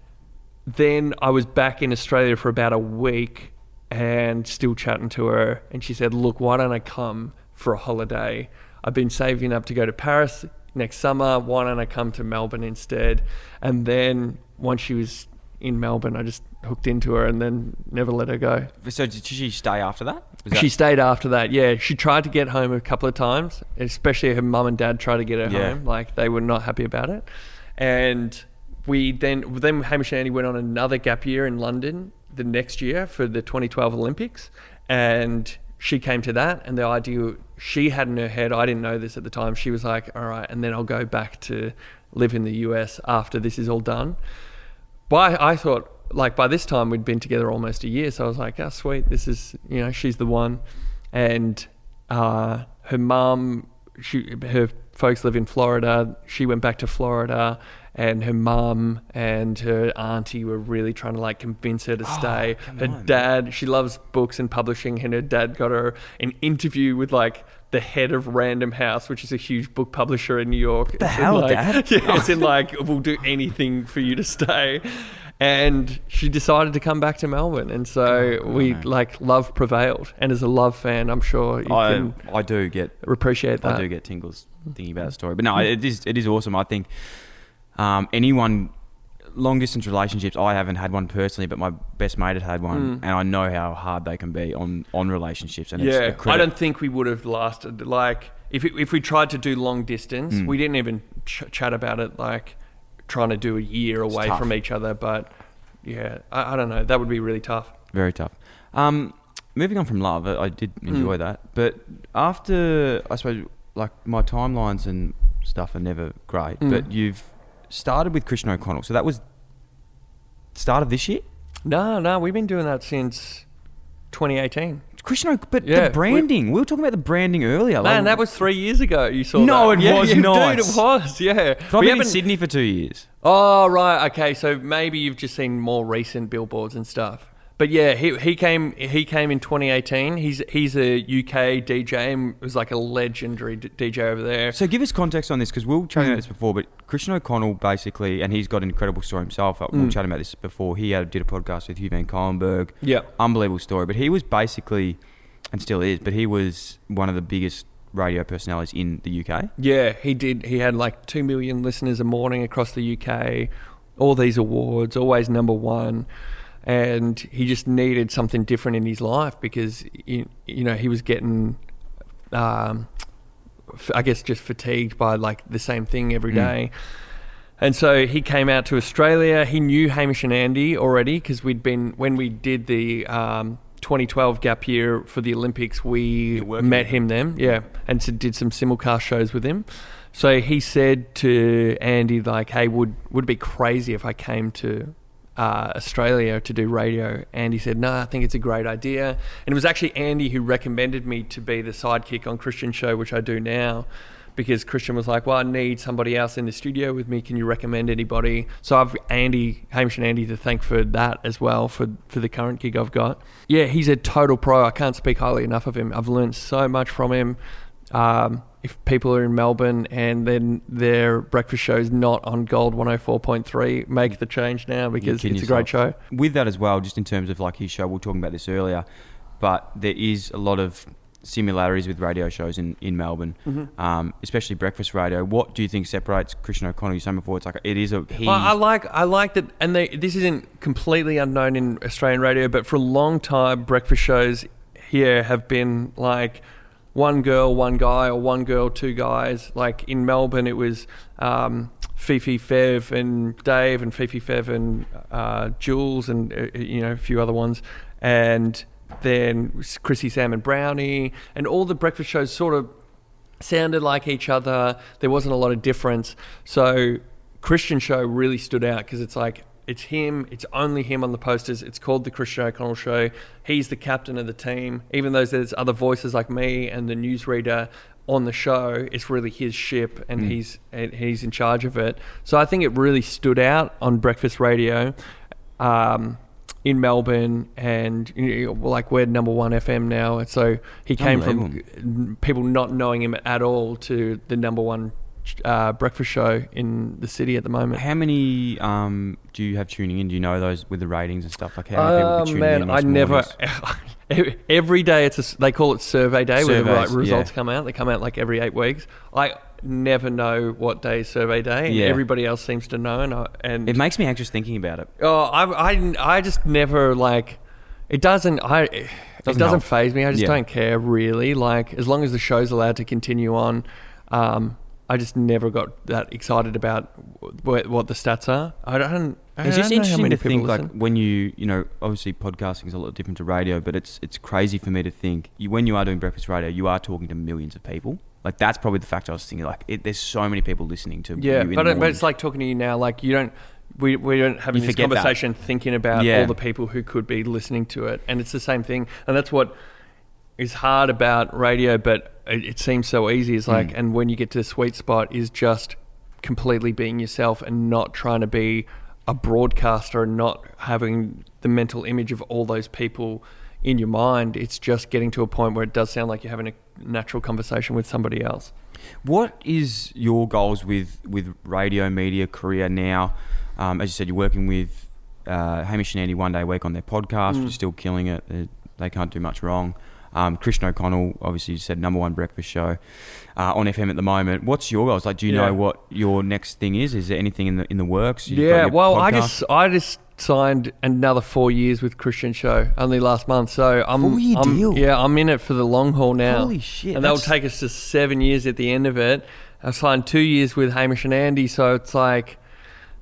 then I was back in Australia for about a week and still chatting to her. And she said, Look, why don't I come for a holiday? I've been saving up to go to Paris next summer. Why don't I come to Melbourne instead? And then once she was in Melbourne, I just hooked into her and then never let her go. So did she stay after that? That- She stayed after that. Yeah, she tried to get home a couple of times, especially her mum and dad tried to get her Yeah. home. Like they were not happy about it. And we then then Hamish and Andy went on another gap year in London the next year for the 2012 Olympics, and she came to that. And the idea she had in her head, I didn't know this at the time. She was like, "All right," and then I'll go back to live in the US after this is all done. But I, thought, like, by this time we'd been together almost a year. So I was like, oh, sweet, this is, you know, she's the one. And uh, her mum, she, her folks live in Florida. She went back to Florida. And her mum and her auntie were really trying to like convince her to oh, stay. Her dad, she loves books and publishing, and her dad got her an interview with like the head of Random House, which is a huge book publisher in New York. The hell, Dad? Yeah, it's in like we'll do anything for you to stay. And she decided to come back to Melbourne, and so Oh, we like love prevailed. And as a love fan, I'm sure you I, can I do get appreciate that. I do get tingles thinking about the story. But no, hmm. it is it is awesome. I think um, anyone long distance relationships. I haven't had one personally, but my best mate has had one, and I know how hard they can be on on relationships. And yeah, I don't think we would have lasted. Like if it, if we tried to do long distance, Hmm. we didn't even ch- chat about it. Like trying to do a year away from each other, but yeah, I, I don't know. That would be really tough. very tough. Um, moving on from love, I, I did enjoy that, but after I suppose like my timelines and stuff are never great. But you've started with Christian O'Connell, so that was start of this year. No, no, we've been doing that since 2018. Christian, O- but Yeah, the branding. We, were talking about the branding earlier. Man, that was three years ago. You saw No, that. it yeah, was yeah, not. Dude, it was. Yeah, I've We been in haven't- Sydney for two years. Oh right, okay. So maybe you've just seen more recent billboards and stuff. But yeah, he he came he came in 2018. He's he's a UK DJ and was like a legendary d- DJ over there. So give us context on this because we were chatting about this before, but Christian O'Connell basically, and he's got an incredible story himself. uh, We were chatting about this before. He had, did a podcast with Hugh van Cuylenburg. Yeah. Unbelievable story. But he was basically, and still is, but he was one of the biggest radio personalities in the UK. Yeah, he did. He had like two million listeners a morning across the UK. All these awards, always number one. And he just needed something different in his life because you, you know he was getting, um, f- I guess, just fatigued by like the same thing every day. And so he came out to Australia. He knew Hamish and Andy already because we'd been when we did the um, 2012 gap year for the Olympics. We met him then, yeah, and so did some simulcast shows with him. So he said to Andy like, "Hey, would would it be crazy if I came to uh, Australia to do radio?" Andy said, "No, I think it's a great idea." And it was actually Andy who recommended me to be the sidekick on Christian show, which I do now because Christian was like, "Well, I need somebody else in the studio with me. Can you recommend anybody?" So I've Andy, Hamish, and Andy to thank for that as well for for the current gig I've got. Yeah, he's a total pro. I can't speak highly enough of him. I've learned so much from him. Um, if people are in Melbourne and then their breakfast show is not on Gold 104.3, make the change now because it's a great show. With that as well, just in terms of like his show, we were talking about this earlier, but there is a lot of similarities with radio shows in, in Melbourne, Mm-hmm. um, especially breakfast radio. What do you think separates Christian O'Connell? You said before, it's like it is a he. Well, I like I like that, and they, this isn't completely unknown in Australian radio, but for a long time, breakfast shows here have been like one girl, one guy, or one girl, two guys. Like in Melbourne, it was um, Fifi Fev and Dave, and Fifi Fev and uh, Jules, and uh, you know a few other ones, and then Chrissy Sam and Brownie, and all the breakfast shows sort of sounded like each other. There wasn't a lot of difference. So Christian show really stood out because it's like it's him. It's only him on the posters. It's called the Christian O'Connell Show. He's the captain of the team. Even though there's other voices like me and the newsreader on the show, it's really his ship and he's and he's in charge of it. So I think it really stood out on breakfast radio. Um, in Melbourne, and you know, like we're number one FM now, and so he came from people not knowing him at all to the number one uh, breakfast show in the city at the moment. How many um, do you have tuning in? Do you know those with the ratings and stuff? Like how many people Oh be tuning man, in? I never. every day it's a, they call it survey day where the right results yeah. come out. They come out like every eight weeks. I never know what day is survey day, and Yeah. everybody else seems to know. And I, and It makes me anxious thinking about it. Oh, I, I, I just never like. It doesn't. I. It Doesn't doesn't, phase me. I just Yeah. don't care really. Like as long as the show's allowed to continue on, um, I just never got that excited about what, what the stats are. I don't. I It's just interesting many to think, people like when you, you know, obviously podcasting is a lot different to radio, but it's it's crazy for me to think you, when you are doing breakfast radio, you are talking to millions of people. Like that's probably the fact I was thinking. Like it, there's so many people listening to Yeah, but, it, but it's like talking to you now. Like you don't. We, we don't have this forget that. conversation thinking about Yeah. all the people who could be listening to it, and it's the same thing. And that's what is hard about radio, but it, it seems so easy. It's Hmm. like, and when you get to the sweet spot, is just completely being yourself and not trying to be a broadcaster and not having the mental image of all those people in your mind. It's just getting to a point where it does sound like you're having a natural conversation with somebody else. What is your goals with with radio media career now? Um, as you said, you're working with uh, Hamish and Andy one day a week on their podcast, Mm. is still killing it. They, they can't do much wrong. Um, Christian O'Connell, obviously, you said number one breakfast show uh, on FM at the moment. What's your goals? Like, do you Yeah. know what your next thing is? Is there anything in the in the works? You've yeah, well, I just I just signed another four years with Christian Show only last month, so I'm, Four-year I'm- deal? Yeah, I'm in it for the long haul now. Holy shit, And that'll take us to seven years at the end of it. I signed two years with Hamish and Andy, so it's like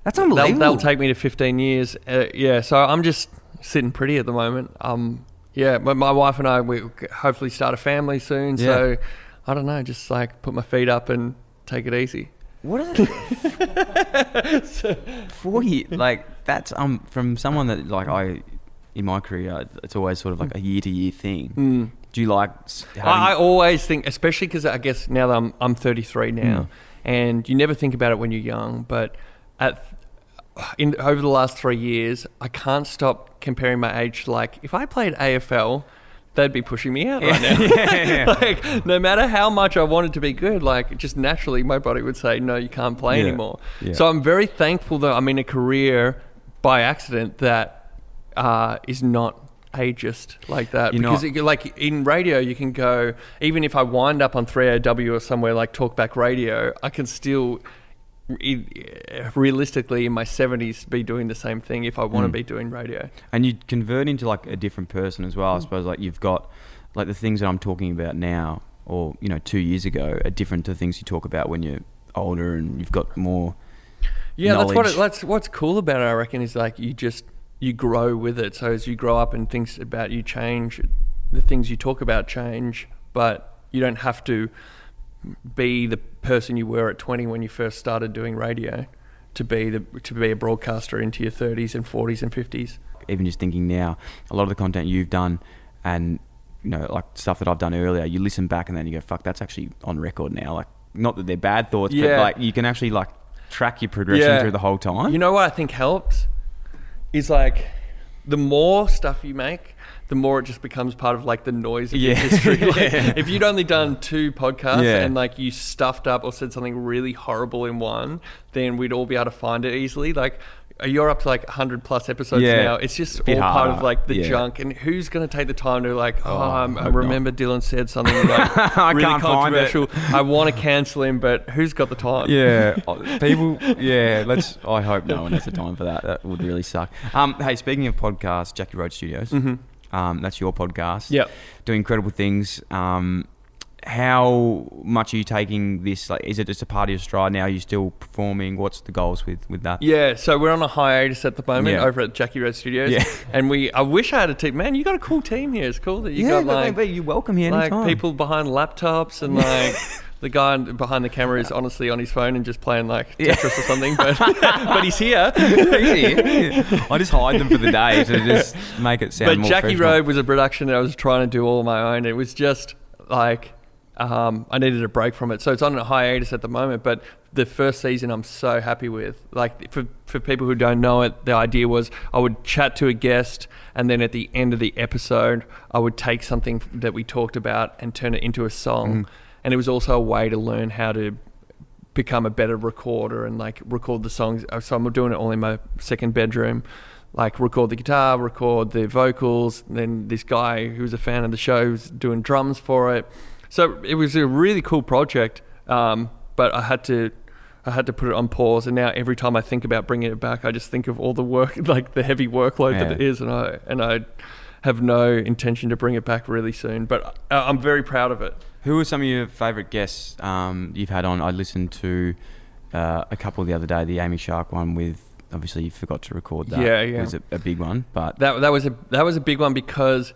that's they'll, unbelievable. they'll take me to 15 years. Uh, yeah, so I'm just sitting pretty at the moment. Um, yeah, but my wife and I we hopefully start a family soon. So I don't know, just like put my feet up and take it easy. What are four years? Like that's um from someone that like I in my career, it's always sort of like a year to year thing. Do you like? s- having- I, I always think, especially because I guess now that I'm I'm 33 now, Mm. and you never think about it when you're young, but at in over the last three years, I can't stop comparing my age. to, Like if I played AFL, they'd be pushing me out right now. like no matter how much I wanted to be good, like just naturally my body would say no, you can't play Yeah. anymore. Yeah. So I'm very thankful that I'm in a career by accident that uh, is not ageist like that You're because it, like in radio you can go even if I wind up on 3AW or somewhere like Talkback Radio I can still realistically in my 70s be doing the same thing if I want to Mm. be doing radio and you convert into like a different person as Mm. well. I suppose like you've got like the things that I'm talking about now, or you know, two years ago, are different to things you talk about when you're older and you've got more. Yeah, that's what it, that's what's cool about it. I reckon is like you just you grow with it. So as you grow up and things about you change, the things you talk about change, but you don't have to be the person you were at 20 when you first started doing radio to be the to be a broadcaster into your 30s and 40s and 50s. Even just thinking now, a lot of the content you've done, and you know, like stuff that I've done earlier, you listen back and then you go, "Fuck, that's actually on record now." Like, not that they're bad thoughts, but like you can actually like track your progression Yeah. through the whole time. You know what I think helps is like the more stuff you make, the more it just becomes part of like the noise of Yeah. your history. Like, Yeah. If you'd only done two podcasts Yeah. and like you stuffed up or said something really horrible in one, then we'd all be able to find it easily. Like you're up to like 100 plus episodes Yeah. now. It's just all part of like the Yeah. junk. And who's going to take the time to like, oh, Oh, I hope not. remember Dylan said something like I really can't find it. controversial. I want to cancel him, but who's got the time? Yeah, uh, people. Yeah, let's. I hope no one has the time for that. That would really suck. Um, hey, speaking of podcasts, Jacky Road Studios. Um, that's your podcast. Yep. doing incredible things. Um, how much are you taking this? Like, is it just a part of your stride now? Are you still performing? What's the goals with with that? Yeah, so we're on a hiatus at the moment Yeah. over at Jacky Road Studios. Yeah. And we I wish I had a team. Man, you got a cool team here. It's cool that you yeah, got like but you're welcome here like anytime. people behind laptops and like the guy behind the camera is honestly on his phone and just playing like Tetris or something, but but he's here. He's here. I just hide them for the day to just make it sound but more Jacky professional. Road was a production that I was trying to do all on my own. It was just like um, I needed a break from it, so it's on a hiatus at the moment. But the first season, I'm so happy with. Like for for people who don't know it, the idea was I would chat to a guest, and then at the end of the episode, I would take something that we talked about and turn it into a song. And it was also a way to learn how to become a better recorder and like record the songs. So I'm doing it all in my second bedroom, like record the guitar, record the vocals. Then this guy who was a fan of the show was doing drums for it. So it was a really cool project. Um, but I had to I had to put it on pause, and now every time I think about bringing it back, I just think of all the work, like the heavy workload that it is, and I and I have no intention to bring it back really soon. But uh, I'm very proud of it. Who are some of your favourite guests um, you've had on? I listened to uh, a couple the other day, the Amy Shark one with. Obviously, you forgot to record that. Yeah, yeah. It was a, a big one, but That that was a that was a big one because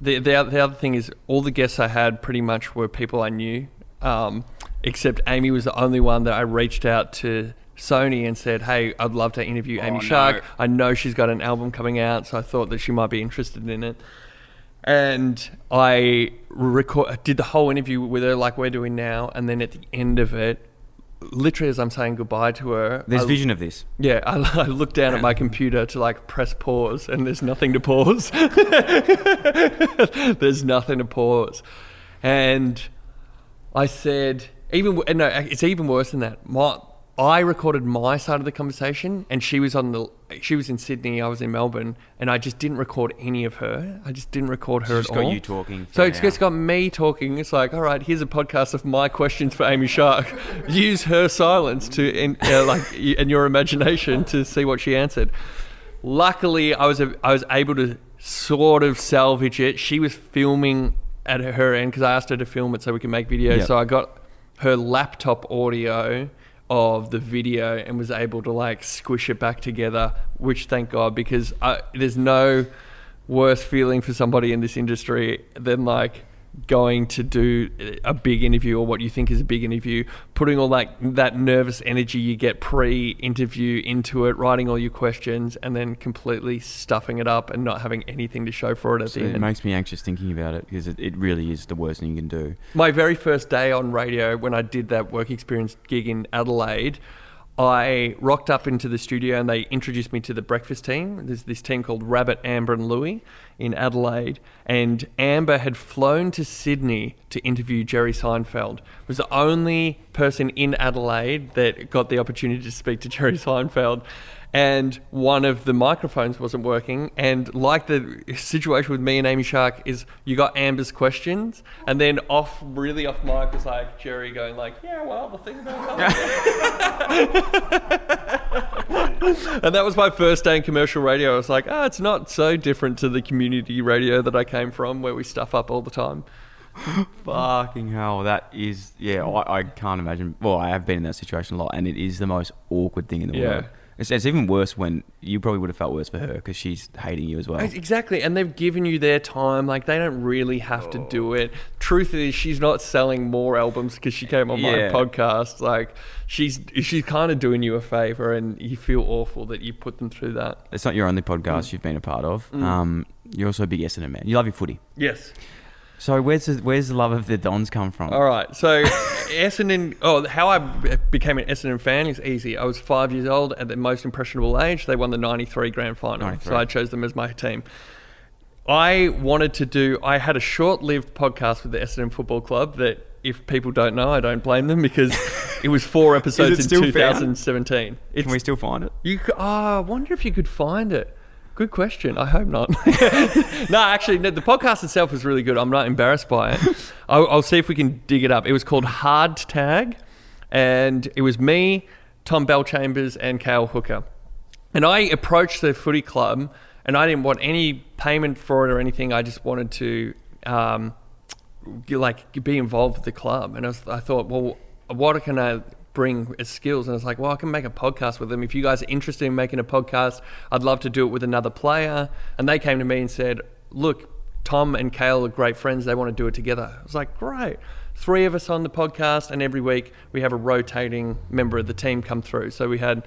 the the, the other thing is all the guests I had pretty much were people I knew, um, except Amy was the only one that I reached out to Sony and said, "Hey, I'd love to interview Amy Oh, Shark. no. I know she's got an album coming out, so I thought that she might be interested in it." And I record did the whole interview with her like we're doing now, and then at the end of it, literally as I'm saying goodbye to her, there's I- vision of this. yeah, I, I look down at my computer to like press pause, and there's nothing to pause. there's nothing to pause, and I said, even no, it's even worse than that. My I recorded my side of the conversation, and she was on the she was in Sydney, I was in Melbourne, and I just didn't record any of her. I just didn't record her She's at got all. you talking So it's now. just got me talking. It's like, all right, here's a podcast of my questions for Amy Shark. Use her silence to, in, uh, like, and your imagination to see what she answered. Luckily, I was a, I was able to sort of salvage it. She was filming at her end because I asked her to film it so we can make videos. Yep. So I got her laptop audio of the video and was able to like squish it back together, which thank God because I, there's no worse feeling for somebody in this industry than like going to do a big interview or what you think is a big interview, putting all that that nervous energy you get pre-interview into it, writing all your questions, and then completely stuffing it up and not having anything to show for it at So the it end. makes me anxious thinking about it because it, it really is the worst thing you can do. My very first day on radio, when I did that work experience gig in Adelaide, I rocked up into the studio and they introduced me to the breakfast team. There's this team called Rabbit, Amber, and Louie in Adelaide. And Amber had flown to Sydney to interview Jerry Seinfeld. Was the only person in Adelaide that got the opportunity to speak to Jerry Seinfeld. And one of the microphones wasn't working. And like the situation with me and Amy Shark is you got Amber's questions, and then off really off mic was like Jerry going like, yeah, well, the thing about and that was my first day in commercial radio. I was like, oh, it's not so different to the community radio that I came from, where we stuff up all the time. Fucking hell, that is yeah. I, I can't imagine. Well, I have been in that situation a lot, and it is the most awkward thing in the Yeah. world. It's, it's even worse when you probably would have felt worse for her because she's hating you as well. Exactly, and they've given you their time. Like they don't really have to do it. Truth is, she's not selling more albums because she came on Yeah. my podcast. Like she's she's kind of doing you a favor, and you feel awful that you put them through that. It's not your only podcast Mm. you've been a part of. Um, you're also a big Essendon man. You love your footy. Yes. So where's the, where's the love of the Dons come from? All right. So Essendon. Oh, how I became an Essendon fan is easy. I was five years old at the most impressionable age. They won the '93 grand final, 93. so I chose them as my team. I wanted to do. I had a short-lived podcast with the Essendon Football Club that. If people don't know, I don't blame them because it was four episodes in 2017. It's, Can we still find it? you oh, I wonder if you could find it. Good question. I hope not. no, actually, no, the podcast itself was really good. I'm not embarrassed by it. I'll, I'll see if we can dig it up. It was called Hard Tag, and it was me, Tom Bellchambers, and Cale Hooker. And I approached the footy club, and I didn't want any payment for it or anything. I just wanted to, um, like, be involved with the club. And I, was, I thought, well, what can I bring as skills? And I was like, well, I can make a podcast with them. If you guys are interested in making a podcast, I'd love to do it with another player. And they came to me and said, look, Tom and Cale are great friends. They want to do it together. I was like, great. Three of us on the podcast, and every week we have a rotating member of the team come through. So we had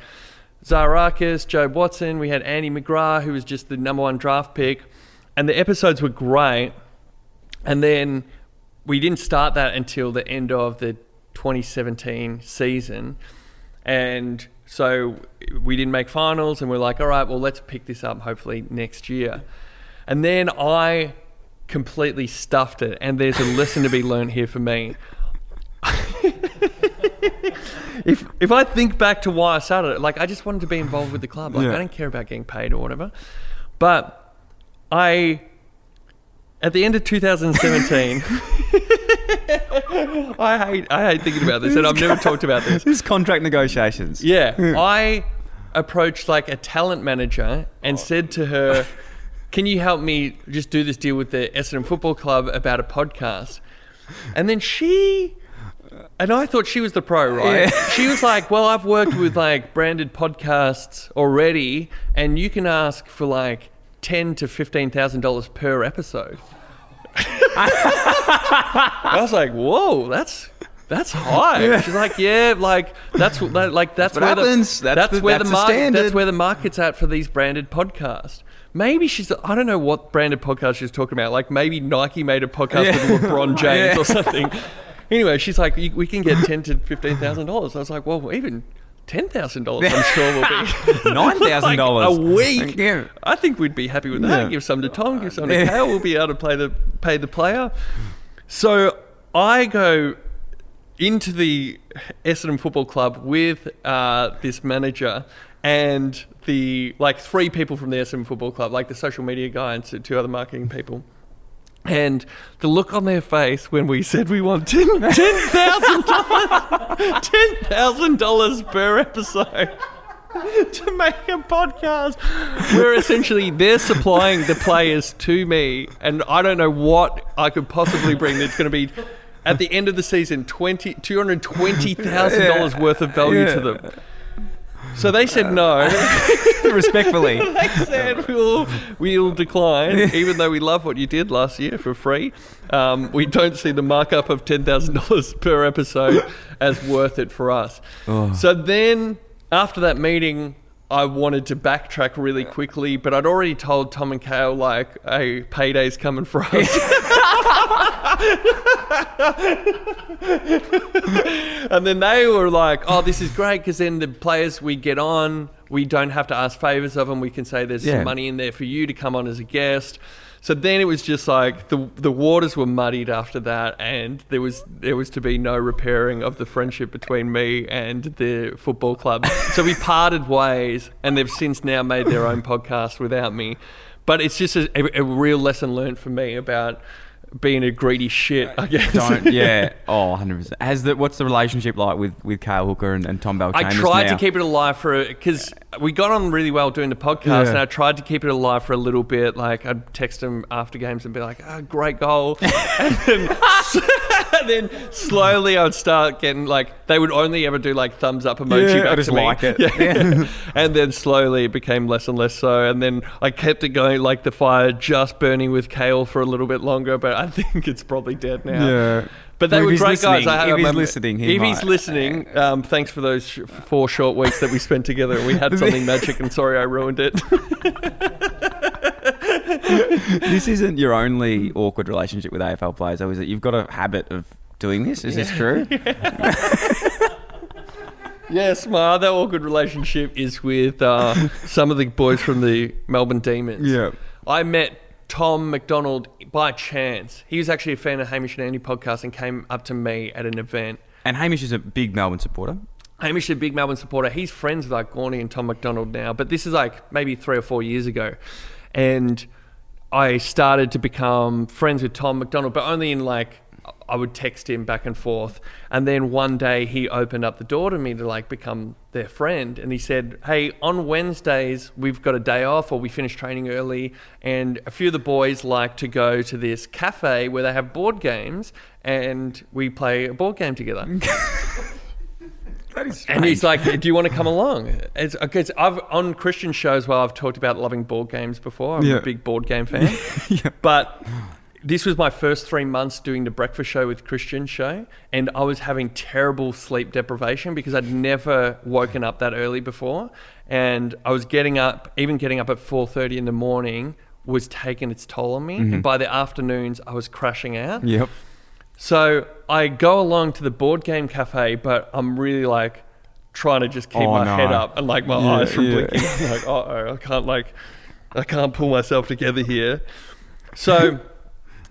Zaharakis, Joe Watson, we had Andy McGrath, who was just the number one draft pick. And the episodes were great. And then we didn't start that until the end of the 2017 season. And so we didn't make finals, and we're like, all right, well, let's pick this up hopefully next year. And then I completely stuffed it, and there's a lesson to be learned here for me. if if I think back to why I started it, like I just wanted to be involved with the club. Like Yeah. I don't care about getting paid or whatever. But I, at the end of 2017, I hate I hate thinking about this, and I've never talked about this. This is contract negotiations. Yeah, hmm. I approached like a talent manager and oh. said to her, "Can you help me just do this deal with the Essendon Football Club about a podcast?" And then she, and I thought she was the pro, right? She was like, "Well, I've worked with like branded podcasts already, and you can ask for like ten to fifteen thousand dollars per episode." I was like, "Whoa, that's." That's high. She's like, yeah, like that's that, like that's what where happens. the That's that's, the- where that's the the market standard. that's where the market's at for these branded podcasts. Maybe she's I don't know what branded podcast she's talking about. Like maybe Nike made a podcast Yeah. with LeBron James Yeah. or something. Anyway, she's like, we can get ten to fifteen thousand dollars. I was like, well, even ten thousand dollars, I'm sure will be Nine thousand dollars Like, a week. Yeah. I think we'd be happy with that. Yeah. Give some to Tom, give some to Yeah. Cale. We'll be able to play the pay the player. So I go into the Essendon Football Club with uh, this manager and the like three people from the Essendon Football Club, like the social media guy and two two other marketing people. And the look on their face when we said we want ten ten thousand dollars, ten thousand dollars per episode to make a podcast, where essentially they're supplying the players to me, and I don't know what I could possibly bring that's going to be. At the end of the season, twenty two hundred twenty thousand dollars worth of value to them. So they said no. Respectfully. they said we'll we'll decline, even though we love what you did last year for free. Um, we don't see the markup of ten thousand dollars per episode as worth it for us. So then, after that meeting. I wanted to backtrack really quickly, but I'd already told Tom and Cale like, "Hey, payday's coming for us." and then they were like, "Oh, this is great because then the players we get on, we don't have to ask favors of them. We can say there's Yeah. some money in there for you to come on as a guest." So then it was just like the the waters were muddied after that, and there was there was to be no repairing of the friendship between me and the football club. so we parted ways, and they've since now made their own podcast without me. But it's just a, a, a real lesson learned for me about being a greedy shit. I guess. Don't. Yeah. Oh, 100 percent. Has the what's the relationship like with with Cale Hooker and, and Tom Bell? I tried to keep it alive for because we got on really well doing the podcast, Yeah. and I tried to keep it alive for a little bit. Like I'd text him after games and be like, "Oh, great goal," and, then, and then slowly I'd start getting like they would only ever do like thumbs up emoji Yeah, I just to me. like it. Yeah. and then slowly it became less and less so, and then I kept it going like the fire just burning with Cale for a little bit longer, but I think it's probably dead now. Yeah. But they if were great guys. I had if he's listening, he if he's listening, um, thanks for those sh- four short weeks that we spent together. We had something magic, and sorry I ruined it. This isn't your only awkward relationship with AFL players, though, is it? You've got a habit of doing this. Is this true? yes, my other awkward relationship is with uh, some of the boys from the Melbourne Demons. Yeah. I met Tom McDonald by chance. He was actually a fan of Hamish and Andy podcast and came up to me at an event. And Hamish is a big Melbourne supporter. Hamish is a big Melbourne supporter. He's friends with like Gawny and Tom McDonald now, but this is like maybe three or four years ago. And I started to become friends with Tom McDonald, but only in like I would text him back and forth. And then one day he opened up the door to me to like become their friend. And he said, Hey, on Wednesdays, we've got a day off or we finish training early. And a few of the boys like to go to this cafe where they have board games and we play a board game together. That is And he's like, "Do you want to come along?" It's uh, because I've on Christian shows where I've talked about loving board games before. I'm Yeah. a big board game fan, but this was my first three months doing the breakfast show with Christian show, and I was having terrible sleep deprivation because I'd never woken up that early before, and I was getting up, even getting up at four thirty in the morning was taking its toll on me, and by the afternoons I was crashing out. Yep. So I go along to the board game cafe, but I'm really like trying to just keep Oh, my no. head up and like my Yeah, eyes from yeah. blinking. I'm like, oh, I can't like, I can't pull myself together here. So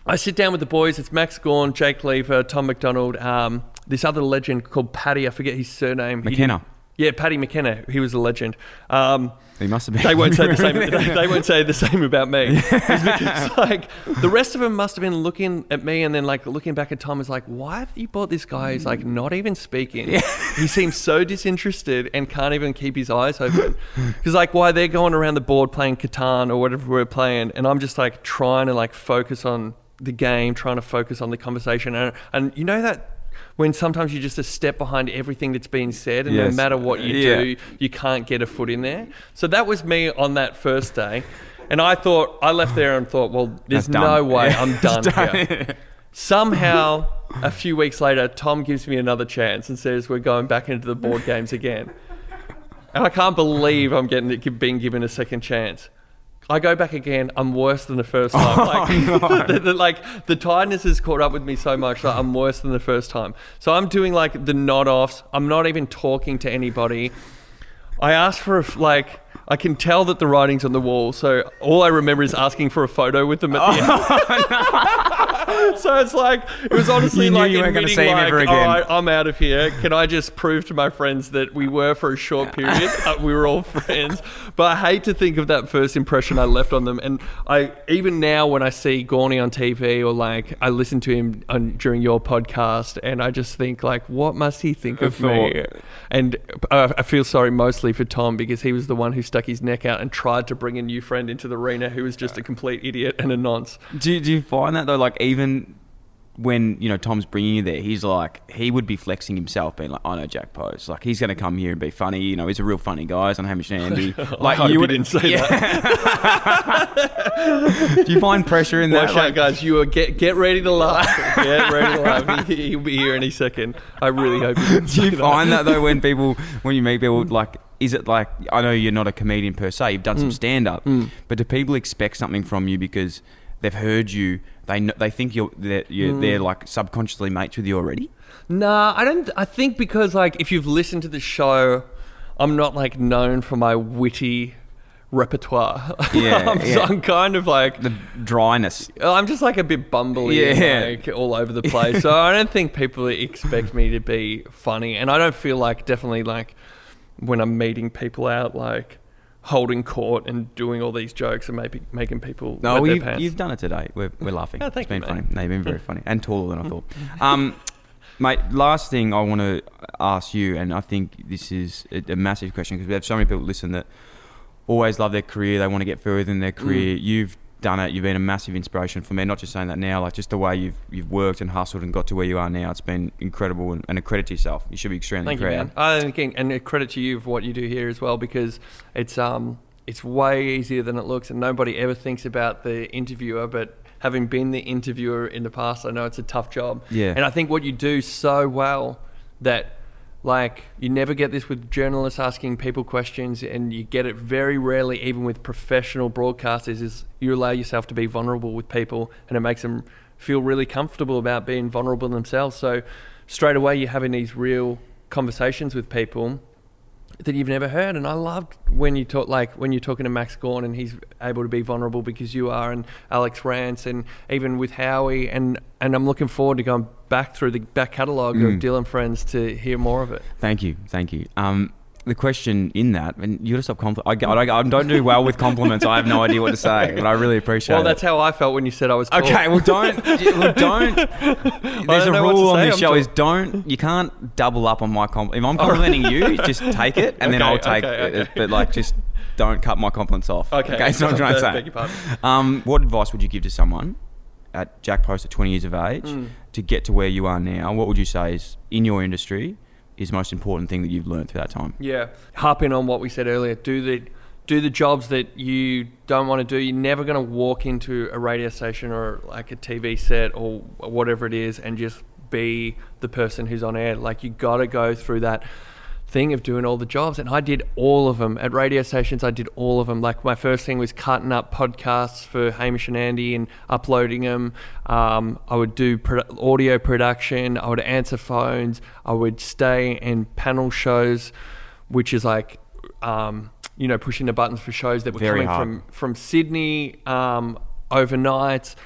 I sit down with the boys. It's Max Gawn, Jake Lever, Tom McDonald, um, this other legend called Paddy. I forget his surname. McKenna. Yeah, Paddy McKenna. He was a legend. Um, He must have been. they won't say the same. They, they won't say the same about me. Because like the rest of them must have been looking at me and then like looking back at Tom is like, why have you bought this guy who's like not even speaking? Yeah. He seems so disinterested and can't even keep his eyes open. Because like why they're going around the board playing Catan or whatever we're playing, and I'm just like trying to like focus on the game, trying to focus on the conversation, and and you know that. When sometimes you're just a step behind everything that's being said, and Yes. no matter what you Yeah. do, you can't get a foot in there. So that was me on that first day. And I thought, I left there and thought, well, there's no way. I'm done, done. here. Somehow, a few weeks later, Tom gives me another chance and says, we're going back into the board games again. And I can't believe I'm getting being given a second chance. I go back again. I'm worse than the first time. Oh, like, the, the- like the tiredness has caught up with me so much that I'm worse than the first time. So I'm doing like the nod offs. I'm not even talking to anybody. I asked for a like. I can tell that the writing's on the wall, so all I remember is asking for a photo with them at the oh, end. so it's like it was honestly You like you weren't gonna admitting see him like, ever again." right, I'm out of here. Can I just prove to my friends that we were for a short period? uh, we were all friends. But I hate to think of that first impression I left on them. And I even now when I see Gawny on TV or like I listen to him on, during your podcast, and I just think like, what must he think of me? And uh, I feel sorry mostly for Tom because he was the one who stuck his neck out and tried to bring a new friend into the arena who was just a complete idiot and a nonce. Do, do you find that though? Like even when you know Tom's bringing you there, he's like he would be flexing himself, being like, "I know Jack Post. Like he's going to come here and be funny. You know, he's a real funny guy. He's on Hamish and Andy. Like you would didn't say that. Do you find pressure in that? Watch Like, out, guys! You are get get ready to laugh. Get ready to laugh. He, he'll be here any second. I really hope you didn't do you find that though when people when you meet people like is it like I know you're not a comedian per se, you've done Mm. some stand up, but do people expect something from you because they've heard you? They kn- they think you're they're, you're, Mm. they're like subconsciously mates with you already. Nah, I don't. I think because like if you've listened to the show, I'm not like known for my witty repertoire. Yeah, I'm, yeah. I'm kind of like The dryness. I'm just like a bit bumbly, Yeah. like all over the place. so I don't think people expect me to be funny, and I don't feel like definitely like when I'm meeting people out like holding court and doing all these jokes and maybe making people No, wet you've, you've done it today. We're, we're laughing. Oh, thank it's been you, funny. mate. No, you've been very funny and taller than I thought. Um, mate, last thing I want to ask you, and I think this is a, a massive question because we have so many people listen that always love their career. They want to get further in their Mm. career. You've done it. You've been a massive inspiration for me. Not just saying that now, like just the way you've you've worked and hustled and got to where you are now. It's been incredible and, and a credit to yourself. You should be extremely Thank you, man. Uh, and again, and a credit to you for what you do here as well, because it's um it's way easier than it looks, and nobody ever thinks about the interviewer. But having been the interviewer in the past, I know it's a tough job. Yeah. And I think what you do so well that like you never get this with journalists asking people questions, and you get it very rarely, even with professional broadcasters, is you allow yourself to be vulnerable with people, and it makes them feel really comfortable about being vulnerable themselves. So straight away, you're having these real conversations with people that you've never heard. And I loved when you talk, like when you're talking to Max Gawn and he's able to be vulnerable because you are, and Alex Rance, and even with Howie. And and I'm looking forward to going back through the back catalogue Mm. of Dyl & Friends to hear more of it. Thank you, thank you. Um, the question in that, and you got to stop compli- I, I, I don't do well with compliments. I have no idea what to say, but I really appreciate it. Well, it. that's how I felt when you said I was. Tall. Okay, well, don't. well, don't. There's a rule on this I'm show: tall. is don't. You can't double up on my compliment. If I'm complimenting you, just take it, and then I'll take okay, it. But like, just don't cut my compliments off. Okay, that's what I'm trying to say. beg your pardon. Um, what advice would you give to someone at Jack Post at 20 years of age Hmm. to get to where you are now? What would you say is in your industry is the most important thing that you've learned through that time? Yeah, harping on what we said earlier, do the do the jobs that you don't want to do. You're never going to walk into a radio station or like a TV set or whatever it is and just be the person who's on air. Like you got to go through that thing of doing all the jobs and I did all of them at radio stations. I did all of them like my first thing was cutting up podcasts for Hamish and Andy and uploading them um, I would do produ- audio production. I would answer phones. I would stay in panel shows which is like um, you know pushing the buttons for shows that were Very coming hard. from from Sydney um, overnight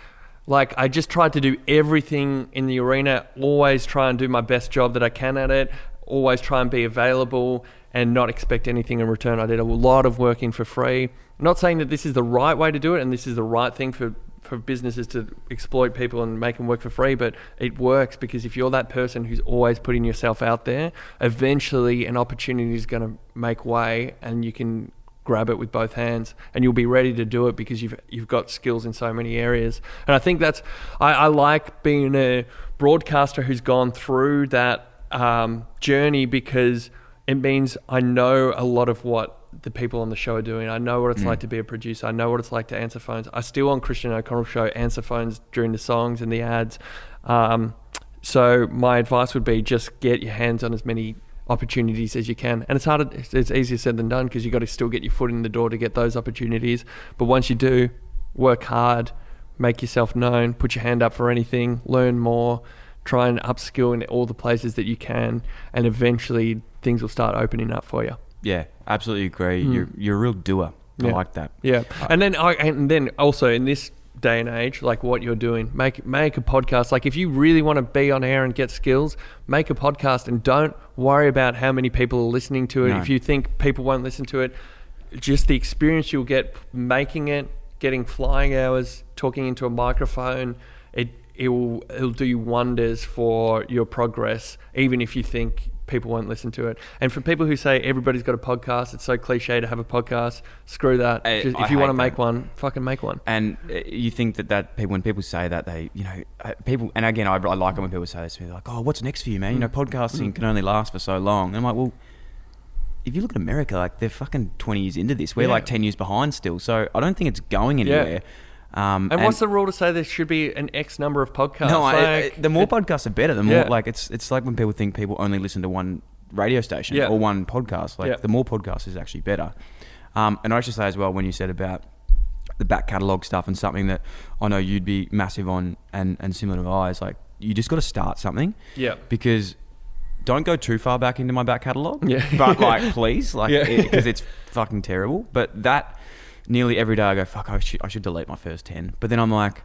Like I just tried to do everything in the arena, always try and do my best job that I can at it, always try and be available and not expect anything in return. I did a lot of working for free. Not saying that this is the right way to do it and this is the right thing for for businesses to exploit people and make them work for free, but it works because if you're that person who's always putting yourself out there, eventually an opportunity is going to make way and you can grab it with both hands and you'll be ready to do it because you've you've got skills in so many areas. And I think that's I, I like being a broadcaster who's gone through that um, journey because it means I know a lot of what the people on the show are doing. I know what it's like to be a producer. I know what it's like to answer phones. I still on Christian O'Connell show answer phones during the songs and the ads. Um, so my advice would be just get your hands on as many opportunities as you can. And it's harder. It's, it's easier said than done because you got to still get your foot in the door to get those opportunities. But once you do, work hard, make yourself known, put your hand up for anything, learn more, try and upskill in all the places that you can, and eventually things will start opening up for you. Yeah, absolutely agree. Hmm. You're you're a real doer. I Yeah. like that. Yeah, uh, and then I and then also in this day and age, like what you're doing, make make a podcast. Like if you really want to be on air and get skills, make a podcast and don't worry about how many people are listening to it. No. If you think people won't listen to it, just the experience you'll get making it, getting flying hours, talking into a microphone, it it will it'll do wonders for your progress, even if you think people won't listen to it. And for people who say everybody's got a podcast, it's so cliche to have a podcast. Screw that. I- Just- if you want to make one, fucking make one. And uh, you think that that people when people say that they you know uh, people and again I, I like it when people say this to me like oh what's next for you man you know podcasting can only last for so long and I'm like well if you look at America like they're fucking 20 years into this we're Yeah. like 10 years behind still so I don't think it's going Yeah. Um, And, what's the rule to say there should be an X number of podcasts? no Like, I- the more it- podcasts are better the more Yeah. like it's it's like when people think people only listen to one radio station Yeah. or one podcast like Yeah. the more podcasts is actually better um, and I should say as well when you said about the back catalogue stuff and something that I know you'd be massive on and, and similar to I is like you just got to start something Yeah. because don't go too far back into my back catalogue Yeah. but like please like Yeah. because it's fucking terrible but that nearly every day I go fuck I should, I should delete my first 10 but then I'm like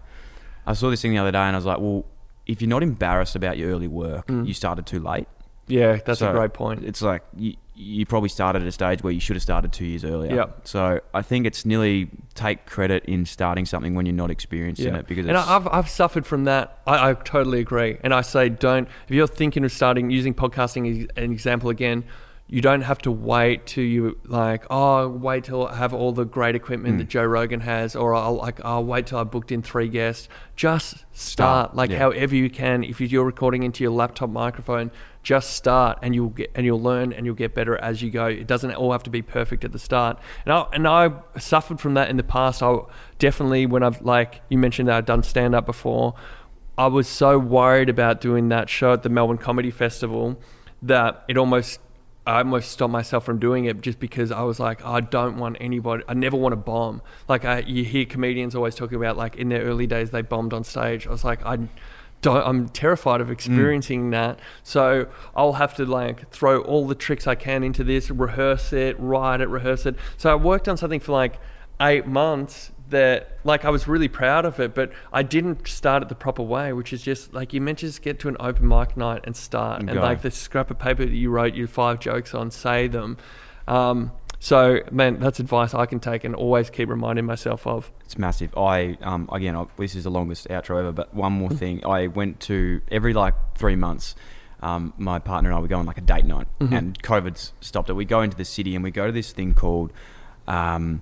I saw this thing the other day and I was like well if you're not embarrassed about your early work mm. you started too late Yeah, that's a great point. It's like you, you probably started at a stage where you should have started two years earlier. Yep. So I think it's nearly take credit in starting something when you're not experienced in it because and I've, I've suffered from that. I, I totally agree. And I say, don't, if you're thinking of starting using podcasting as an example again, you don't have to wait till you like, oh, wait till I have all the great equipment Hmm. that Joe Rogan has, or I'll like, I'll wait till I booked in three guests. Just start, Start, like yeah. however you can. If you're recording into your laptop microphone, just start, and you'll get and you'll learn and you'll get better as you go. It doesn't all have to be perfect at the start. And I and I suffered from that in the past. I definitely when I've like you mentioned that I've done stand up before. I was so worried about doing that show at the Melbourne Comedy Festival that it almost I almost stopped myself from doing it just because I was like, I don't want anybody. I never want to bomb. Like I, you hear comedians always talking about, like in their early days they bombed on stage. I was like, I don't. I'm terrified of mm. experiencing that. So I'll have to like throw all the tricks I can into this, rehearse it, write it, rehearse it. So I worked on something for like eight months that like I was really proud of it, but I didn't start it the proper way, which is just like you meant to just get to an open mic night and start, and go. like the scrap of paper that you wrote your five jokes on, say them. Um, so man, that's advice I can take and always keep reminding myself of. it's massive. I um again I, this is the longest outro ever, but one more thing. I went to every like three months. Um, my partner and I would go on like a date night, and COVID's stopped it. We go into the city and we go to this thing called um,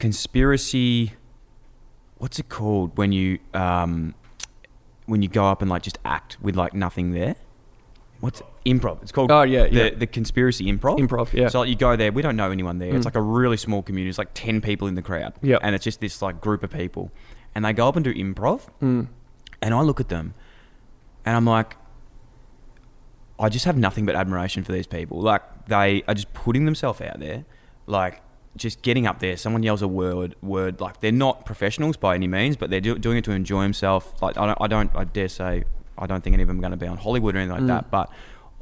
conspiracy. What's it called when you um, when you go up and like just act with like nothing there? What's improv? It's called. Oh, yeah, the, yeah. the conspiracy improv. Improv, yeah. So like, you go there. We don't know anyone there. It's like a really small community. It's like ten people in the crowd. Yeah. And it's just this like group of people, and they go up and do improv, Mm. and I look at them, and I'm like, I just have nothing but admiration for these people. Like they are just putting themselves out there, like just getting up there. Someone yells a word, word like they're not professionals by any means, but they're do- doing it to enjoy themselves. Like I don't, I don't, I dare say, I don't think any of them are going to be on Hollywood or anything like Mm. that. But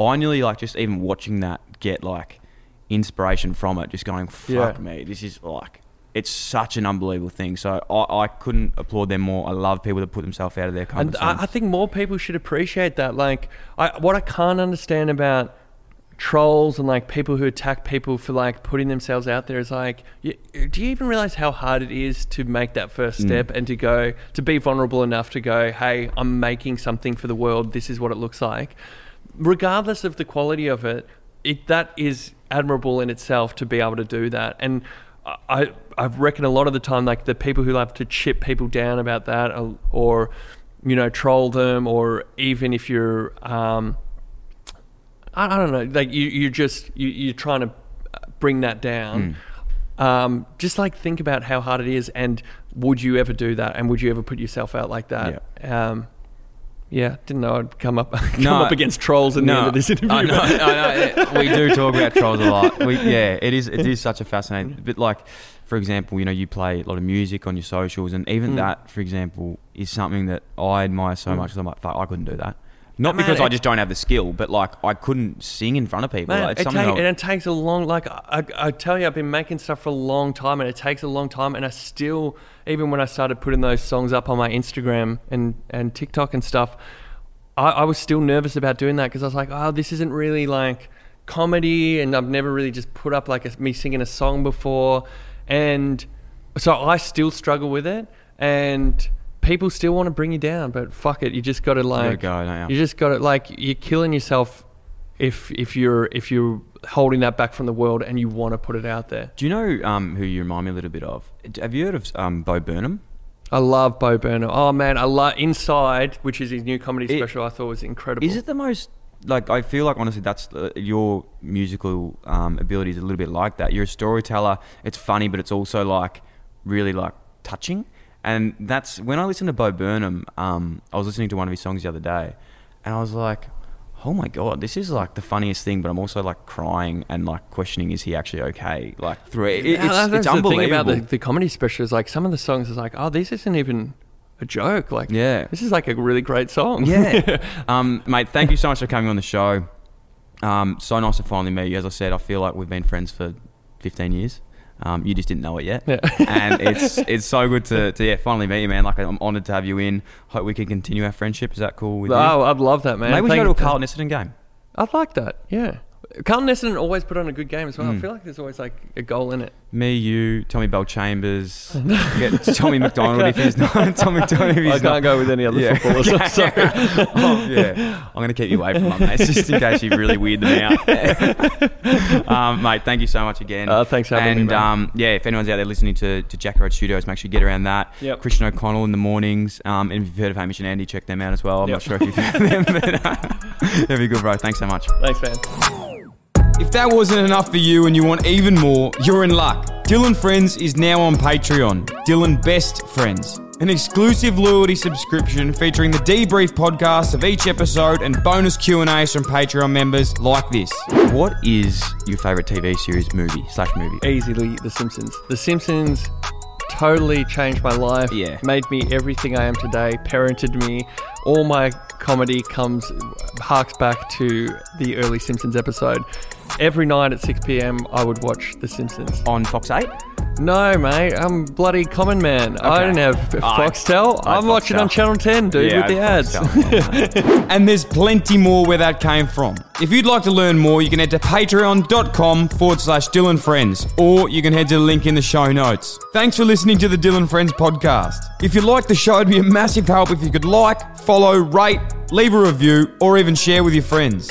I nearly like just even watching that get like inspiration from it, just going, fuck Yeah. me, this is like it's such an unbelievable thing. So I, I couldn't applaud them more. I love people that put themselves out of their comfort And zone. I, I think more people should appreciate that. Like, I, what I can't understand about trolls and like people who attack people for like putting themselves out there is like, you, do you even realize how hard it is to make that first step and to go to be vulnerable enough to go, hey, I'm making something for the world. This is what it looks like, regardless of the quality of it. It that is admirable in itself to be able to do that and. I, I reckon a lot of the time, like the people who love to chip people down about that, or, or you know, troll them, or even if you're, um, I, I don't know, like you, you're just you, you're trying to bring that down. Um, just like think about how hard it is, and would you ever do that, and would you ever put yourself out like that? Um, yeah, didn't know I'd come up come No. up against trolls in the end of this interview. I know, I know. We do talk about trolls a lot. We, yeah, it is. It is such a fascinating. But like, for example, you know, you play a lot of music on your socials, and Mm. even that, for example, is something that I admire so much. 'cause I'm like, fuck, I couldn't do that. Not Man, because I it- just don't have the skill, but like I couldn't sing in front of people. Man, Like, it's it, something take, I- and it takes a long, like I, I tell you, I've been making stuff for a long time, and it takes a long time. And I still, even when I started putting those songs up on my Instagram and and TikTok and stuff, I, I was still nervous about doing that because I was like, oh, this isn't really like comedy, and I've never really just put up like a, me singing a song before, and so I still struggle with it, and. People still want to bring you down, but fuck it, you just got to like, go, you just got to like, you're killing yourself if if you're if you're holding that back from the world and you want to put it out there. Do you know um, who you remind me a little bit of? Have you heard of um, Bo Burnham? I love Bo Burnham. Oh man, I love Inside, which is his new comedy It- special. I thought was incredible. Is it the most like I feel like honestly that's uh, your musical um, ability is a little bit like that. You're a storyteller. It's funny, but it's also like really like touching. And that's when I listen to Bo Burnham. Um, I was listening to one of his songs the other day, and I was like, "Oh my god, this is like the funniest thing." But I'm also like crying and like questioning, "Is he actually okay?" Like through it, it's, that's it's the thing about the, the comedy special is like some of the songs is like, oh, this isn't even a joke. Like, Yeah. this is like a really great song. Yeah. um, mate, thank you so much for coming on the show. Um, so nice to finally meet you. As I said, I feel like we've been friends for 15 years. Um, you just didn't know it yet. Yeah. and it's it's so good to, to yeah, finally meet you, man. Like, I'm honoured to have you in. Hope we can continue our friendship. Is that cool with you? oh, I'd love that, man. Maybe we should go to a Carlton Essendon game. I'd like that. Yeah. Carlton Essendon always put on a good game as Hmm. well. I feel like there's always like a goal in it. Me, you, Tommy Bellchambers, get Tommy McDonald if he's not. Tommy McDonald if he's I not. can't go with any other Yeah. footballers. I'm sorry. oh, yeah. I'm going to keep you away from my mates just in case you really weird them out. um, mate, thank you so much again. Uh, thanks for having me, And um, yeah, if anyone's out there listening to, to Jacky Road Studios, make sure you get around that. Yep. Christian O'Connell in the mornings. Um, and if you've heard of Hamish and Andy, check them out as well. I'm Yep. not sure if you've heard of them, but uh, they'll be good, bro. Thanks so much. Thanks, man. If that wasn't enough for you and you want even more, you're in luck. Dyl & Friends is now on Patreon. Dyl & Best Friends. An exclusive loyalty subscription featuring the debrief podcast of each episode and bonus Q&As from Patreon members like this. What is your favorite TV series movie slash movie? Easily The Simpsons. The Simpsons totally changed my life. Yeah. Made me everything I am today. Parented me. All my comedy comes harks back to the early Simpsons episode. Every night at 6 p.m. I would watch The Simpsons. On Fox 8? No, mate, I'm bloody common man. I don't have Foxtel. I, I'm watching on Channel 10, dude, with the ads. and there's plenty more where that came from. If you'd like to learn more, you can head to patreon.com forward slash Dyl & Friends, or you can head to the link in the show notes. Thanks for listening to the Dyl & Friends podcast. If you like the show, it'd be a massive help if you could like, follow, rate, leave a review, or even share with your friends.